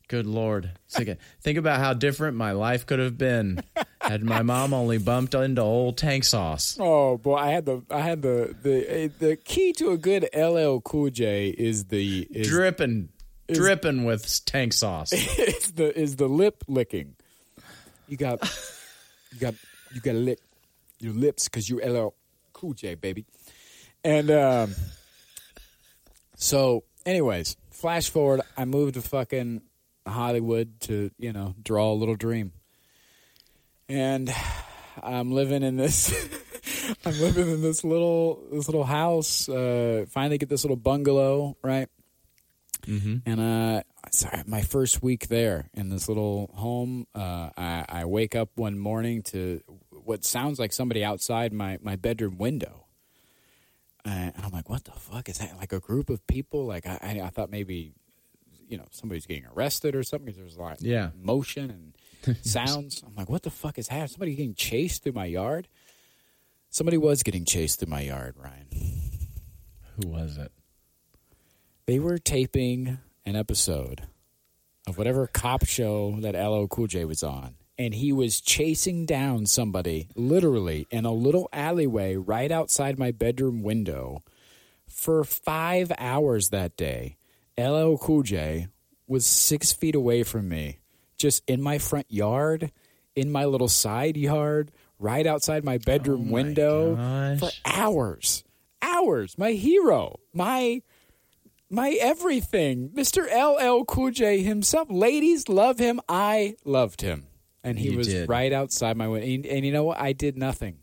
Good lord! Think, about how different my life could have been had my mom only bumped into old tank sauce. Oh boy, I had the I had the the eh, the key to a good LL Cool J is the is, dripping, dripping with tank sauce. (laughs) is the is the lip licking. You got you got you got to lick your lips because you're LL Cool J, baby. And um, so, anyways, flash forward. I moved to fucking Hollywood to you know draw a little dream, and I'm living in this. (laughs) I'm living in this little this little house. Uh, finally, get this little bungalow right. Mm-hmm. And uh, sorry, my first week there in this little home, uh, I, I wake up one morning to what sounds like somebody outside my, my bedroom window. Uh, and I'm like, what the fuck is that? Like a group of people? Like I, I, I thought maybe, you know, somebody's getting arrested or something because there's a lot of Yeah. motion and (laughs) sounds. I'm like, what the fuck is happening? Somebody getting chased through my yard? Somebody was getting chased through my yard, Ryan. Who was it? they were taping an episode of whatever cop show that LL Cool J was on. And he was chasing down somebody literally in a little alleyway right outside my bedroom window for five hours that day. LL Cool J was six feet away from me, just in my front yard, in my little side yard, right outside my bedroom oh window for hours. Hours. My hero. My my everything. Mr. LL Cool J himself. Ladies love him. I loved him. And he You was did. right outside my window. And, and you know what? I did nothing.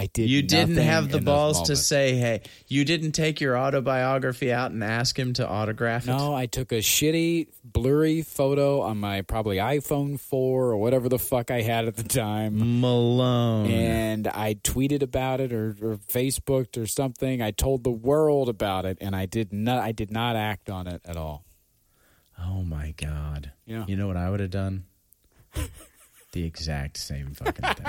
I did You didn't have the balls to say, "Hey, you didn't take your autobiography out and ask him to autograph it." No, I took a shitty, blurry photo on my probably iPhone 4 or whatever the fuck I had at the time. Malone. And I tweeted about it or, or Facebooked or something. I told the world about it, and I did not. I did not act on it at all. Oh my god. Yeah. You know what I would have done? The exact same fucking thing.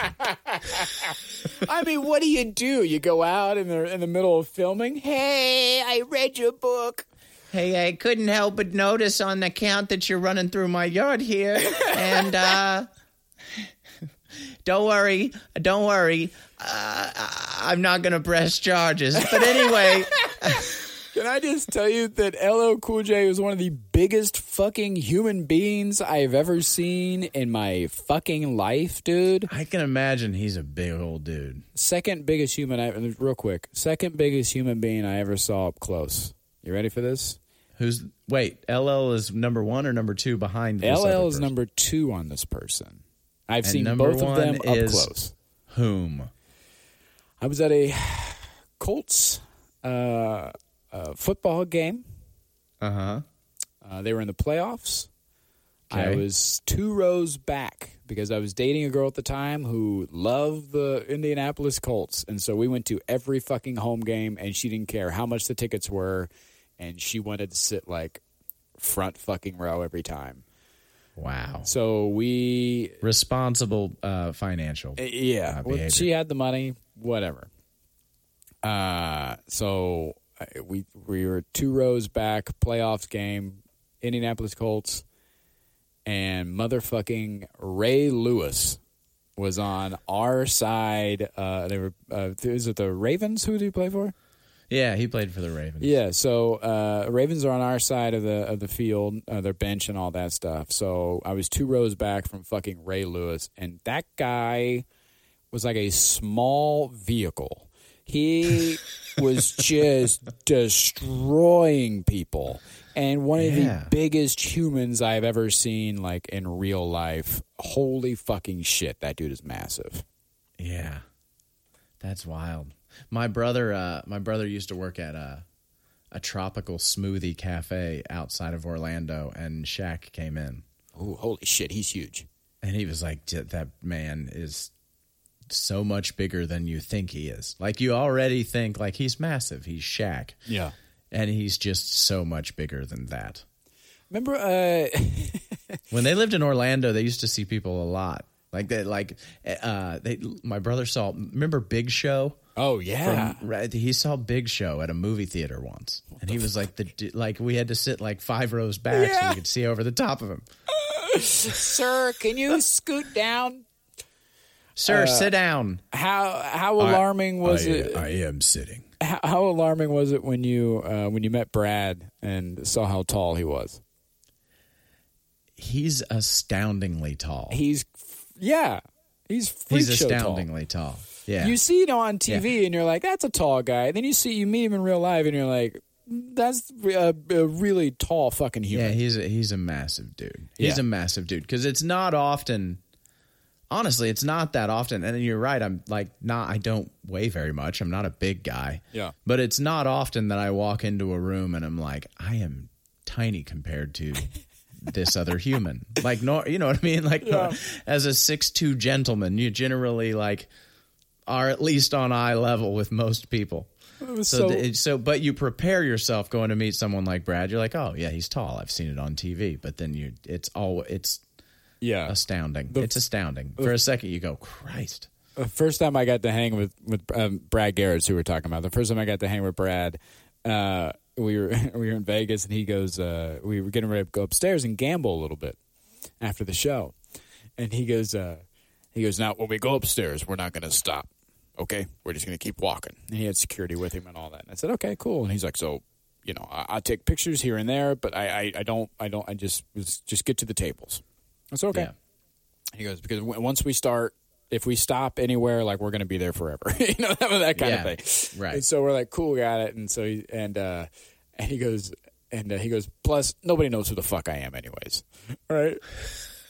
(laughs) I mean, what do you do? You go out in the in the middle of filming. Hey, I read your book. hey, I couldn't help but notice on the count that you're running through my yard here, and uh, (laughs) don't worry, don't worry, uh, I'm not gonna press charges. But anyway, (laughs) Can I just tell you that LL Cool J is one of the biggest fucking human beings I've ever seen in my fucking life, dude. I can imagine he's a big old dude. Second biggest human, I, real quick. Second biggest human being I ever saw up close. You ready for this? Who's wait? LL is number one or number two behind? LL is number two on this person. I've And seen both of them up close. Whom? I was at a (sighs) Colts uh, uh, football game. Uh huh. Uh, they were in the playoffs. I was two rows back because I was dating a girl at the time who loved the Indianapolis Colts. And so we went to every fucking home game, and she didn't care how much the tickets were. And she wanted to sit like front fucking row every time. Wow. So we Responsible uh, financial. Uh, Yeah, uh, well, she had the money, whatever. Uh, so we we were two rows back, playoffs game, Indianapolis Colts, and motherfucking Ray Lewis was on our side. Uh, they were uh, is it the Ravens? Who did he play for? Yeah, he played for the Ravens. Yeah, so uh, Ravens are on our side of the of the field, uh, their bench and all that stuff. So I was two rows back from fucking Ray Lewis, and that guy was like a small vehicle. He was (laughs) just destroying people, and one of Yeah. the biggest humans I've ever seen, like in real life. Holy fucking shit, that dude is massive. Yeah. That's wild. My brother uh my brother used to work at uh a tropical smoothie cafe outside of Orlando, and Shaq came in, Oh, holy shit, he's huge. and he was like, "That man is so much bigger than you think he is. Like you already think like he's massive. He's Shaq, Yeah. and he's just so much bigger than that." Remember, uh, (laughs) When they lived in Orlando, they used to see people a lot. Like that, like uh, they. My brother saw. Remember Big Show? oh yeah, From, right, he saw Big Show at a movie theater once, and he was like the like we had to sit like five rows back so we could see over the top of him. (laughs) sir, can you scoot down? Sir, sit down. How how alarming was it? I am sitting. how, how alarming was it when you uh, when you met Brad and saw how tall he was? He's astoundingly tall. He's yeah, he's freak He's show tall. astoundingly tall. Yeah, You see it on TV and you're like, that's a tall guy. Then you see you meet him in real life and you're like, that's a, a really tall fucking human. yeah. He's a, he's a massive dude. He's Yeah. a massive dude because it's not often. Honestly, it's not that often. And you're right. I'm like not. I don't weigh very much. I'm not a big guy. Yeah. But it's not often that I walk into a room and I'm like, I am tiny compared to (laughs) this other human. Like, no, you know what I mean? Like, (laughs) as a six two gentleman, you generally like are at least on eye level with most people. So, so, so, but you prepare yourself going to meet someone like Brad. You're like, oh yeah, he's tall. I've seen it on TV. But then you, it's all, it's yeah. astounding. it's astounding. For a second, you go, Christ. The first time I got to hang with with um, Brad Garrett's who we're talking about. The first time I got to hang with Brad, uh, we were (laughs) we were in Vegas, and he goes, uh, we were getting ready to go upstairs and gamble a little bit after the show, and he goes, uh, he goes, now when we go upstairs, we're not going to stop. Okay, we're just going to keep walking. And he had security with him and all that. And I said, okay, cool. And he's like, so. You know, I, I take pictures here and there, but I, I, I don't, I don't, I just, just get to the tables. I said, okay. Yeah. He goes because w- once we start, if we stop anywhere, like we're going to be there forever. (laughs) you know that, that kind Yeah, of thing. right. And so we're like, cool, got it. And so he, and uh, and he goes and uh, he goes. Plus, nobody knows who the fuck I am, anyways. Right.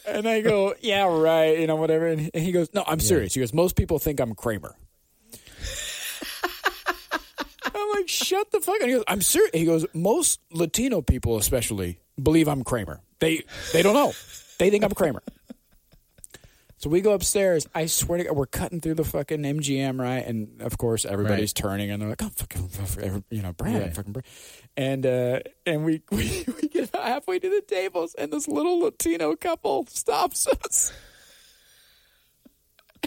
And I go, (laughs) yeah, right, you know, whatever. And he- and he goes, no, I'm serious. He goes, most people think I'm Kramer. (laughs) I'm like, shut the fuck. And he goes, I'm serious. He goes, most Latino people, especially, believe I'm Kramer. They they don't know. They think I'm Kramer. (laughs) So we go upstairs. I swear to God, we're cutting through the fucking MGM, right? And of course, everybody's Right. turning, and they're like, "Oh, fucking, you know, Brad, Right. fucking Brad." And uh, and we, (laughs) we we get halfway to the tables, and this little Latino couple stops us.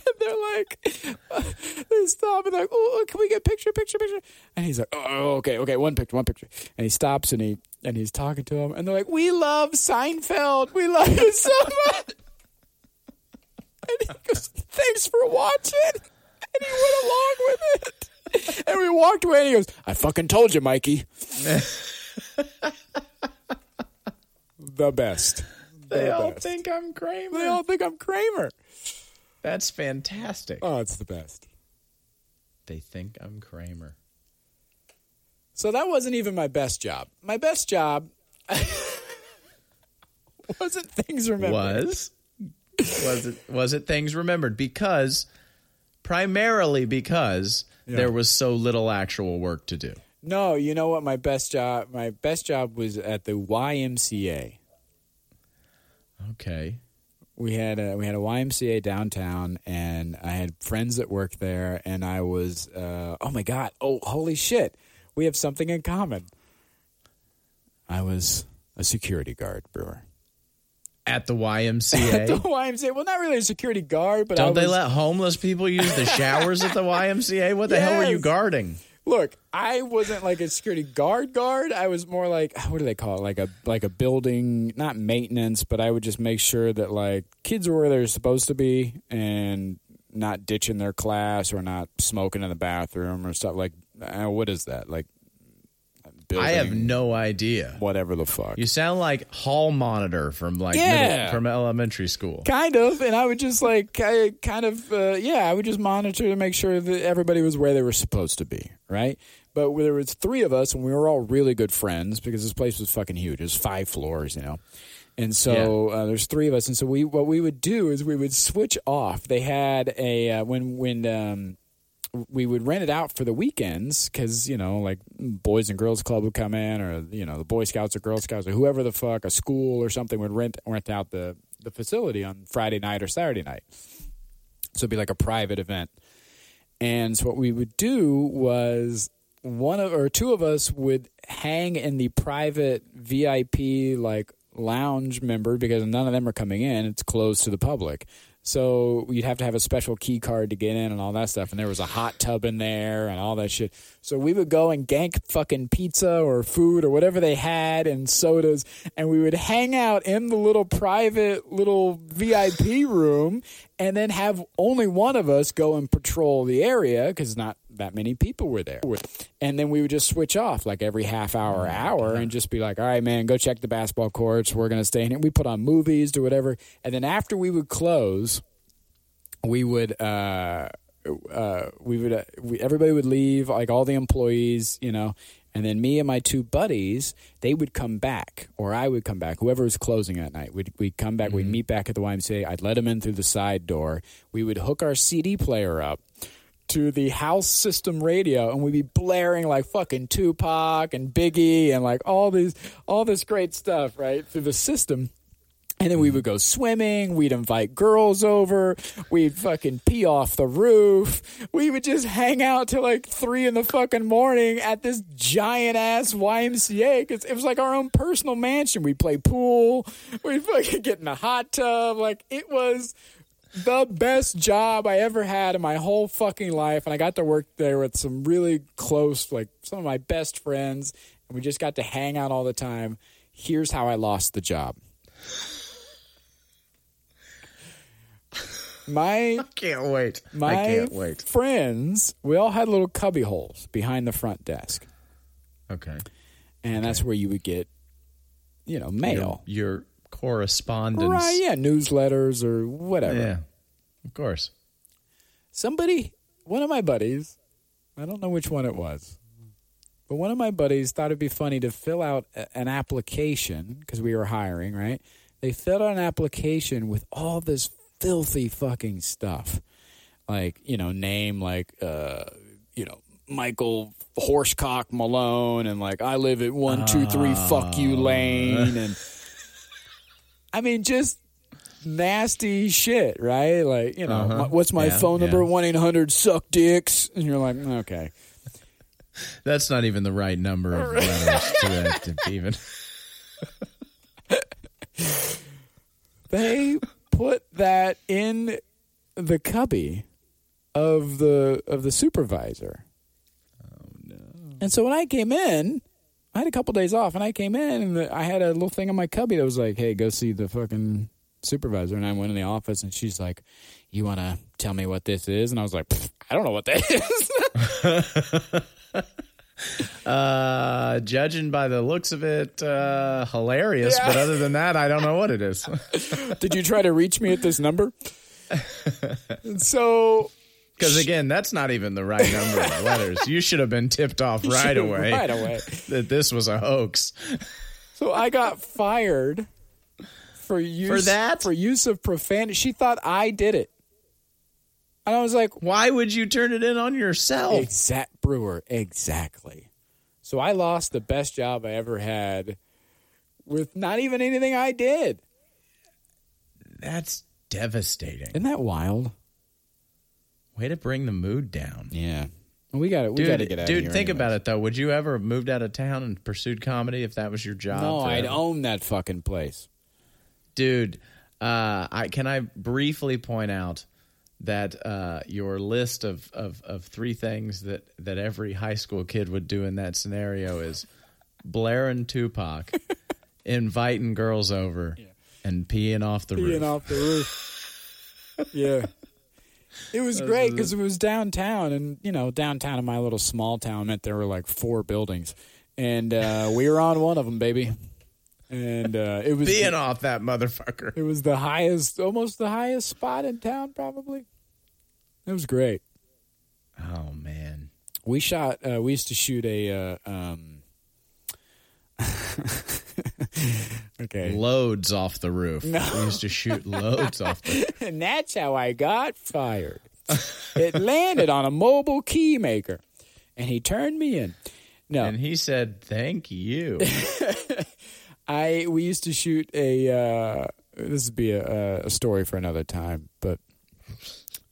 And (laughs) they're like, (laughs) they stop and they're like, oh, oh, can we get picture, picture, picture? And he's like, oh, oh, oh, okay, okay, one picture, one picture. And he stops and he and he's talking to him, and they're like, we love Seinfeld, we love you so (laughs) much. And he goes, thanks for watching. And he went along with it. And we walked away, and he goes, I fucking told you, Mikey. the best. They The all best. think I'm Kramer. They all think I'm Kramer. That's fantastic. Oh, it's the best. They think I'm Kramer. So that wasn't even my best job. My best job (laughs) wasn't things remembered. Was was it was it things remembered because primarily because there was so little actual work to do. No, you know what? My best job. My best job was at the YMCA. Okay. We had a we had a YMCA downtown, and I had friends that worked there, and I was uh, oh my god, oh holy shit, we have something in common. I was a security guard, Brewer. At the YMCA. (laughs) At the YMCA. Well, not really a security guard, but Don't they was- let homeless people use the showers at the YMCA? What the hell were you guarding? Look, I wasn't like a security guard guard. I was more like what do they call it? Like a like a building, not maintenance, but I would just make sure that like kids were where they're supposed to be and not ditching their class or not smoking in the bathroom or stuff like. Uh, what is that like? Building, I have no idea. whatever the fuck. You sound like hall monitor from like Yeah. middle, from elementary school. kind of and i would just like I kind of uh, yeah i would just monitor to make sure that everybody was where they were supposed to be right but there was three of us and we were all really good friends because this place was fucking huge it was five floors you know and so uh, there's three of us and so we what we would do is we would switch off they had a uh, when when um we would rent it out for the weekends because you know like boys and girls club would come in or you know the boy scouts or girl scouts or whoever the fuck a school or something would rent rent out the the facility on friday night or saturday night. So it'd be like a private event. And so what we would do was one of or two of us would hang in the private vip like lounge member because none of them are coming in. It's closed to the public so you'd have to have a special key card to get in and all that stuff. And there was a hot tub in there and all that shit. So we would go and gank fucking pizza or food or whatever they had and sodas. And we would hang out in the little private little VIP room and then have only one of us go and patrol the area because not that many people were there. And then we would just switch off like every half hour, hour, and just be like, all right, man, go check the basketball courts. We're going to stay in here. We put on movies, do whatever. And then after we would close, we would, uh, uh, we would, uh, we, everybody would leave, like all the employees, you know, and then me and my two buddies, they would come back, or I would come back. Whoever was closing that night, we'd, we'd come back. We'd meet back at the YMCA. I'd let them in through the side door. We would hook our CD player up to the house system radio, and we'd be blaring like fucking Tupac and Biggie and like all these, all this great stuff, right, through the system. And then we would go swimming. We'd invite girls over. We'd fucking pee off the roof. We would just hang out till like three in the fucking morning at this giant ass YMCA. Cause it was like our own personal mansion. We'd play pool. We'd fucking get in a hot tub. Like it was the best job I ever had in my whole fucking life. And I got to work there with some really close, like some of my best friends. And we just got to hang out all the time. Here's how I lost the job. My (laughs) I Can't wait. my I can't wait. friends, we all had little cubby holes behind the front desk, Okay. and that's where you would get, you know, mail, Your, your correspondence. right? Yeah, newsletters or whatever. Yeah. Of course. Somebody, one of my buddies, I don't know which one it was, but one of my buddies thought it'd be funny to fill out a- an application because we were hiring, right? They filled out an application with all this filthy fucking stuff, like you know, name like uh, you know Michael Horsecock Malone, and like I live at one two three fuck you lane, and (laughs) I mean just nasty shit, right? Like you know, Uh-huh. my- what's my Yeah, phone number? One eight hundred suck dicks, and you're like, okay. That's not even the right number of letters to, to (laughs) even. they put that in the cubby of the of the supervisor. Oh no! And so when I came in, I had a couple days off, and I came in and the, I had a little thing on my cubby that was like, "Hey, go see the fucking supervisor." And I went in the office, and she's like, "You want to tell me what this is?" And I was like, "I don't know what that (laughs) is." (laughs) Uh, judging by the looks of it, uh, hilarious. But other than that, I don't know what it is. (laughs) Did you try to reach me at this number? So Because again, that's not even the right number of letters. You should have been tipped off (laughs) right away right away. that this was a hoax. So I got fired for use for that? for use of profanity. She thought I did it, and I was like, Why would you turn it in on yourself? "Exact Brewer, exactly." So I lost the best job I ever had with not even anything I did. That's devastating. Isn't that wild? Way to bring the mood down. Yeah, we got it. we Dude, got to get out. dude of here Dude, think anyways. about it though. Would you ever have moved out of town and pursued comedy if that was your job? No, I'd own that fucking place. dude. Uh, I can I briefly point out that uh, your list of, of of three things that that every high school kid would do in that scenario is blaring Tupac, (laughs) inviting girls over, and peeing off the Peeing roof. off the roof. (laughs) yeah. It was great because it was downtown, and you know, downtown in my little small town meant there were like four buildings, and uh, we were on one of them, baby. And uh, it was Peeing off that motherfucker. it was the highest, almost the highest spot in town, probably. It was great. Oh man. We shot. Uh, we used to shoot a. Uh, um, (laughs) okay, Loads off the roof. We used to shoot loads off the (laughs) and that's how I got fired. it landed on a mobile key maker, and he turned me in. No, And he said, "Thank you." (laughs) I we used to shoot a. Uh, this would be a, a story for another time, but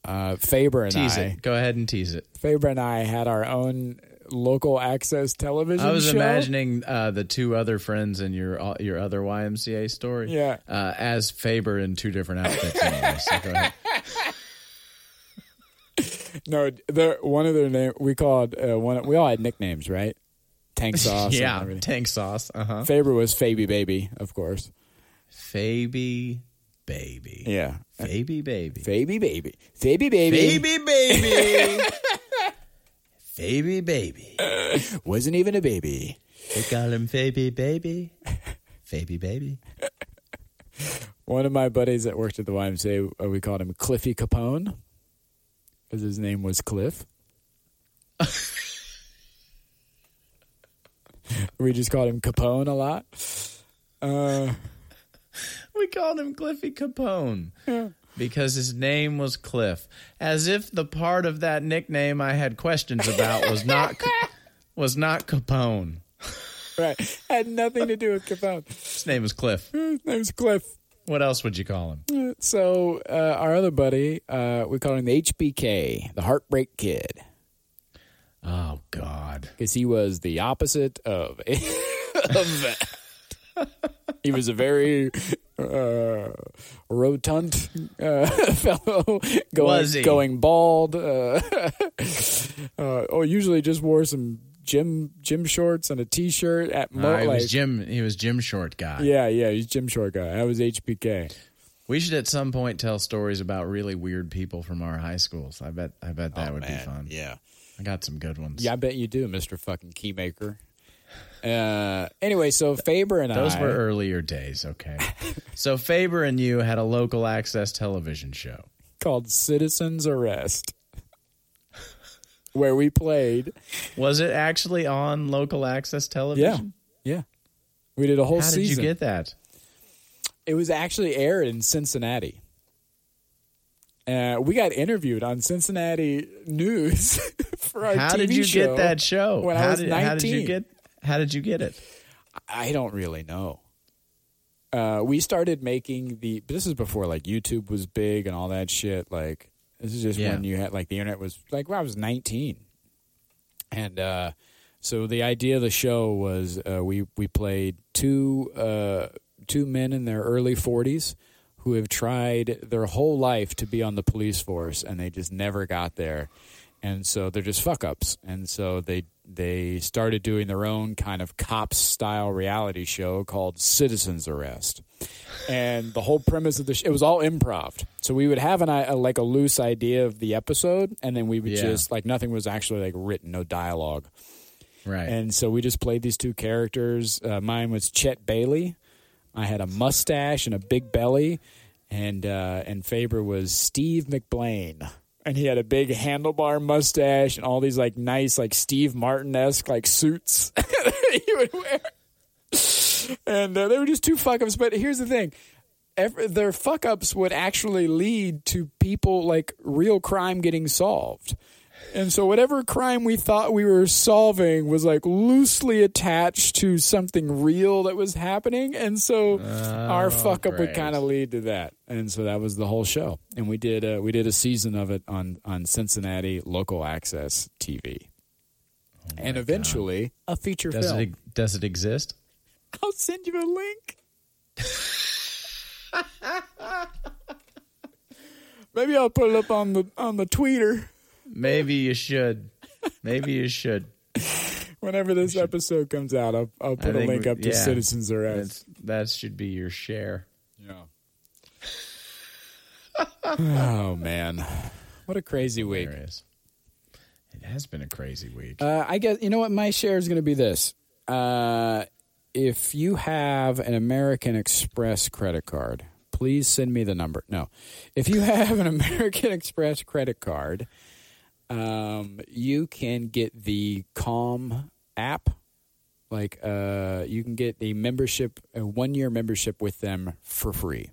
uh, Faber and tease I, it. Go ahead and tease it. Faber and I had our own local access television. I was show. imagining uh, the two other friends in your uh, your other YMCA story. Yeah. uh, as Faber in two different outfits. Anyway, so go ahead. (laughs) No, one of their name we called uh, one. We all had nicknames, right? Tank (laughs) sauce. yeah, tank sauce. Uh huh. Faber was Faby Baby, of course. Faby baby. Yeah, Faby baby. Faby Baby, Faby Baby. Baby baby. (laughs) Baby baby. (laughs) wasn't even a baby. They call him Faby baby. Faby baby. One of my buddies that worked at the YMCA, uh, we called him Cliffy Capone because his name was Cliff. (laughs) we just called him Capone a lot. Uh, We called him Cliffy Capone. Because his name was Cliff, as if the part of that nickname I had questions about was not (laughs) was not Capone. right, had nothing to do with Capone. His name was Cliff. His name's Cliff. What else would you call him? So uh, our other buddy, uh, we call him the HBK, the Heartbreak Kid, Oh God. because he was the opposite of, (laughs) of that. (laughs) he was a very uh, rotund uh, (laughs) fellow, going Was he? going bald. Uh, (laughs) uh, oh, usually just wore some gym gym shorts and a t-shirt at mo- Uh, he like, was Jim. He was Jim Short guy. Yeah, yeah, he's gym short guy. That was HBK. We should at some point tell stories about really weird people from our high schools. I bet. I bet that Oh, would man, be fun. Yeah. I got some good ones. Yeah, I bet you do, Mister Fucking Keymaker. Uh, anyway, so Faber and Those I, Those were earlier days. Okay. (laughs) so Faber and you had a local access television show. called Citizens Arrest, where we played. Was it actually on local access television? yeah, Yeah. we did a whole How did you get that? it was actually aired in Cincinnati. Uh, we got interviewed on Cincinnati News (laughs) for our How TV did you show get that show? when how I was did, nineteen. How did you get? How did you get it? I don't really know. Uh, we started making the. This is before like YouTube was big and all that shit. Like this is just Yeah. when you had like the internet was like when I was nineteen, and uh, so the idea of the show was uh, we we played two uh, two men in their early forties who have tried their whole life to be on the police force and they just never got there and so they're just fuck ups and so they they started doing their own kind of cops style reality show called citizens arrest and the whole premise of the sh- it was all improv so we would have an i- a, like a loose idea of the episode and then we would Yeah. just like nothing was actually like written no dialogue Right. and so we just played these two characters. Uh, mine was Chet Bailey. I had a mustache and a big belly, and uh, and Faber was Steve McBlain, and he had a big handlebar mustache and all these like nice like Steve Martin esque like suits (laughs) that he would wear. And uh, they were just two fuck ups. But here's the thing. Ev- their fuck ups would actually lead to people like real crime getting solved. And so whatever crime we thought we were solving was like loosely attached to something real that was happening. And so our fuck up would kind of lead to that. And so that was the whole show. And we did uh, we did a season of it on on Cincinnati local access TV. and eventually a feature does film. it does it exist? I'll send you a link. (laughs) Maybe I'll put it up on the on the tweeter Maybe you should. Maybe you should. whenever this episode comes out. I'll, I'll put a link up to yeah. Citizens Arrest. That should be your share. Yeah. (laughs) oh man, what a crazy week! Hilarious. It has been a crazy week. Uh, I guess you know what my share is going to be. This, uh, if you have an American Express credit card, please send me the number. No, if you have an (laughs) American Express credit card, um, you can get the Calm app. Like, uh, you can get a membership, a one year membership with them for free.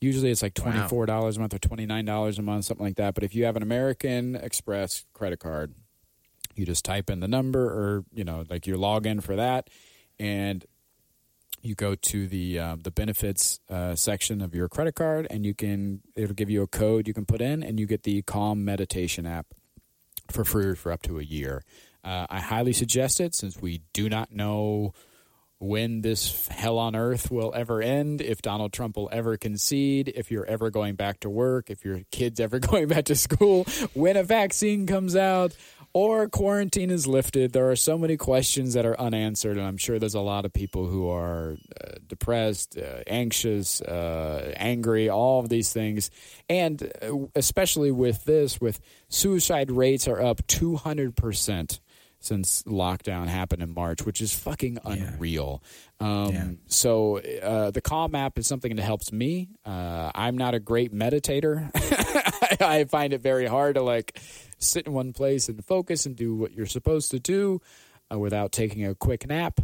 Usually it's like twenty four dollars a month or twenty nine dollars a month, something like that. But if you have an American Express credit card, you just type in the number or you know like your login for that, and you go to the uh, the benefits uh, section of your credit card, and you can it'll give you a code you can put in, and you get the Calm Meditation app for free for up to a year. Uh, I highly suggest it since we do not know when this hell on earth will ever end, if Donald Trump will ever concede, if you're ever going back to work, if your kid's ever (laughs) going back to school, when a vaccine comes out, or quarantine is lifted. There are so many questions that are unanswered, and I'm sure there's a lot of people who are uh, depressed, uh, anxious, uh, angry, all of these things. And uh, especially with this, with suicide rates are up 200% since lockdown happened in March, which is fucking unreal. Um, Yeah. So uh, the Calm app is something that helps me. Uh, I'm not a great meditator. (laughs) (laughs) I find it very hard to like sit in one place and focus and do what you're supposed to do uh, without taking a quick nap.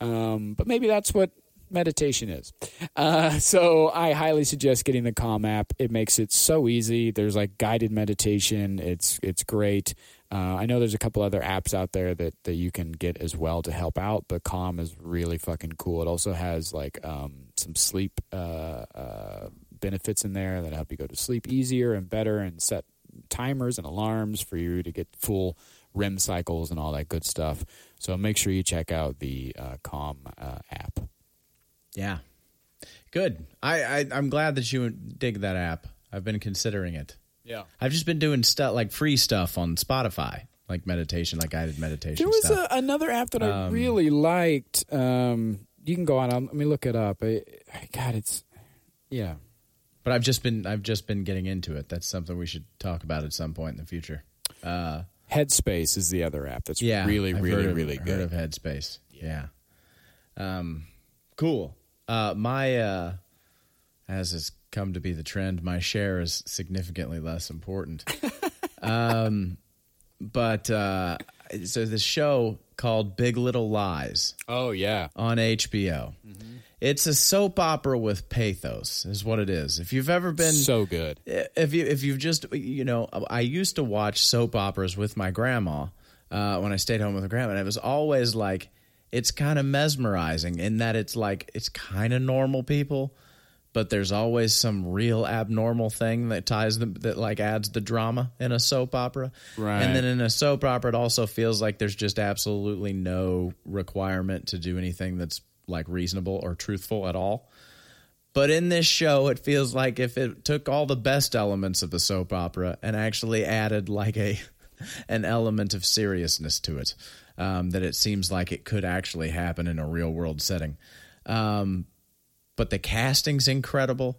Um, but maybe that's what meditation is. Uh, (laughs) so I highly suggest getting the Calm app. It makes it so easy. There's like guided meditation. It's it's great. Uh, I know there's a couple other apps out there that, that you can get as well to help out, but Calm is really fucking cool. It also has like um, some sleep uh, uh, benefits in there that help you go to sleep easier and better and set timers and alarms for you to get full REM cycles and all that good stuff. So make sure you check out the uh, Calm uh, app. Yeah. Good. I, I I'm glad that you dig that app. I've been considering it. Yeah. I've just been doing stuff like free stuff on Spotify, like meditation, like guided meditation There was a, another app that I Um, really liked. Um, you can go on. Let me look it up. I, I, God, it's yeah. But I've just been I've just been getting into it. That's something we should talk about at some point in the future. Uh, Headspace is the other app that's yeah, really, I've really, of- really heard good. of Headspace. Yeah. Um, cool. Uh, my uh, as has come to be the trend, my share is significantly less important. (laughs) um, but uh, so this show called Big Little Lies oh yeah, on HBO. It's a soap opera with pathos, is what it is. If you've ever been so good. if you if you've just you know I used to watch soap operas with my grandma uh, when I stayed home with my grandma, and it was always like it's kind of mesmerizing in that it's like it's kind of normal people, but there's always some real abnormal thing that ties them that like adds the drama in a soap opera. Right. And then in a soap opera, it also feels like there's just absolutely no requirement to do anything that's like reasonable or truthful at all. But in this show, it feels like if it took all the best elements of the soap opera and actually added like a (laughs) an element of seriousness to it, um, that it seems like it could actually happen in a real world setting. Um, but the casting's incredible.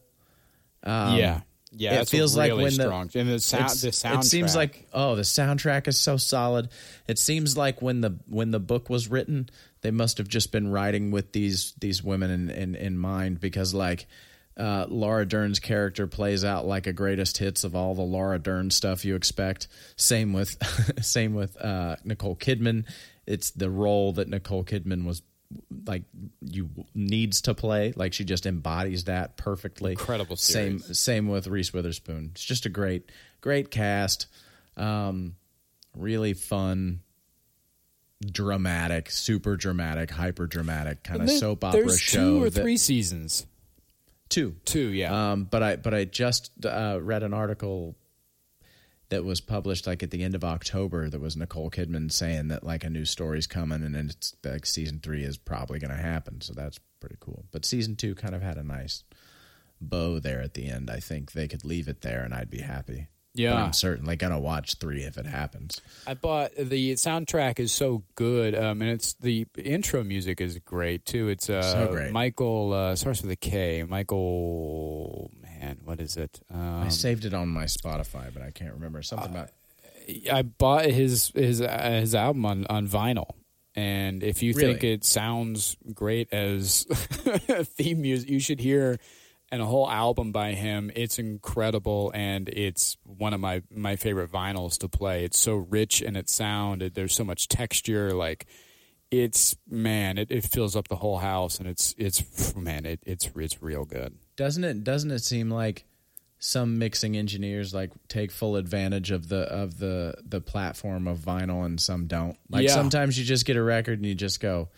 yeah, yeah. it feels really like when the- and the sound, the soundtrack. It seems like oh, the soundtrack is so solid. It seems like when the when the book was written, they must have just been writing with these these women in in, in mind because like uh, Laura Dern's character plays out like a greatest hits of all the Laura Dern stuff you expect. Same with (laughs) same with uh, Nicole Kidman. It's the role that Nicole Kidman was like you needs to play like she just embodies that perfectly Incredible same series. same with Reese Witherspoon. It's just a great, great cast. Um, really fun, dramatic, super dramatic, hyper dramatic kind of soap opera There's show. two or that- three seasons. two, Two, yeah. Um, but I but I just uh, read an article that was published like at the end of October. That was Nicole Kidman saying that like a new story's coming, and then it's like season three is probably going to happen. So that's pretty cool. But season two kind of had a nice bow there at the end. I think they could leave it there, and I'd be happy. Yeah. but I'm certainly gonna watch three if it happens. I bought the soundtrack is so good, um, and it's the intro music is great too. It's uh, So great. Michael uh, starts with a K. Michael, man, what is it? Um, I saved it on my Spotify, but I can't remember something about. I bought his his uh, his album on on vinyl, and if you think it sounds great as (laughs) theme music, you should hear and a whole album by him. It's incredible, and it's one of my my favorite vinyls to play. It's so rich in its sound. It- There's so much texture, like. it's man, it, it fills up the whole house, and it's it's man, it, it's it's real good. Doesn't it? Doesn't it seem like some mixing engineers like take full advantage of the of the the platform of vinyl, and some don't. Like Yeah. sometimes you just get a record and you just go,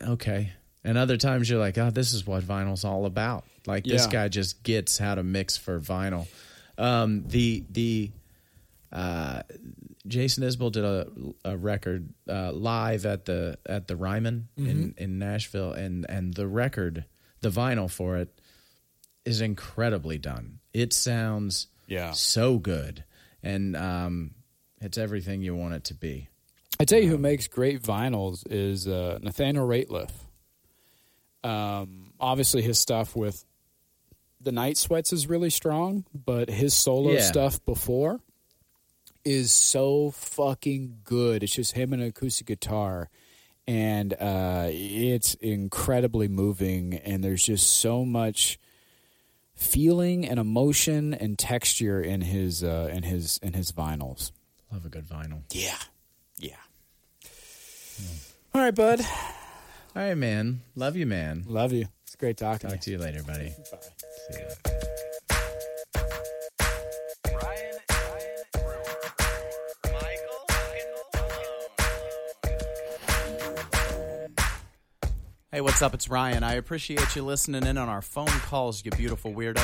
okay, and other times you're like, oh, this is what vinyl's all about. Like this guy just gets how to mix for vinyl. Um, the the uh, Jason Isbell did a, a record uh, live at the at the Ryman in, in Nashville, and and the record, the vinyl for it, is incredibly done. It sounds Yeah. so good, and um, it's everything you want it to be. I tell you who makes great vinyls is uh, Nathaniel Rateliff. Um, obviously, his stuff with the Night Sweats is really strong, but his solo Yeah. stuff before is so fucking good. It's just him and an acoustic guitar, and uh, it's incredibly moving. And there's just so much feeling and emotion and texture in his uh, in his in his vinyls. Love a good vinyl. Yeah. Yeah. All right, bud. All right, man. Love you, man. Love you. It's great talking Talk to to you later, buddy. Bye. See ya. Hey, what's up? It's Ryan. I appreciate you listening in on our phone calls, you beautiful weirdo.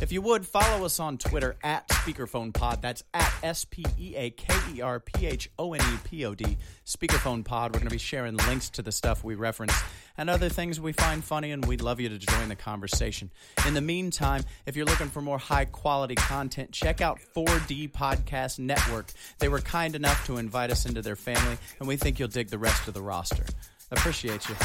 If you would, follow us on Twitter at SpeakerPhonePod. That's at S P E A K E R P H O N E P O D. SpeakerPhonePod. We're going to be sharing links to the stuff we reference and other things we find funny, and we'd love you to join the conversation. In the meantime, if you're looking for more high quality content, check out 4D Podcast Network. They were kind enough to invite us into their family, and we think you'll dig the rest of the roster. Appreciate you.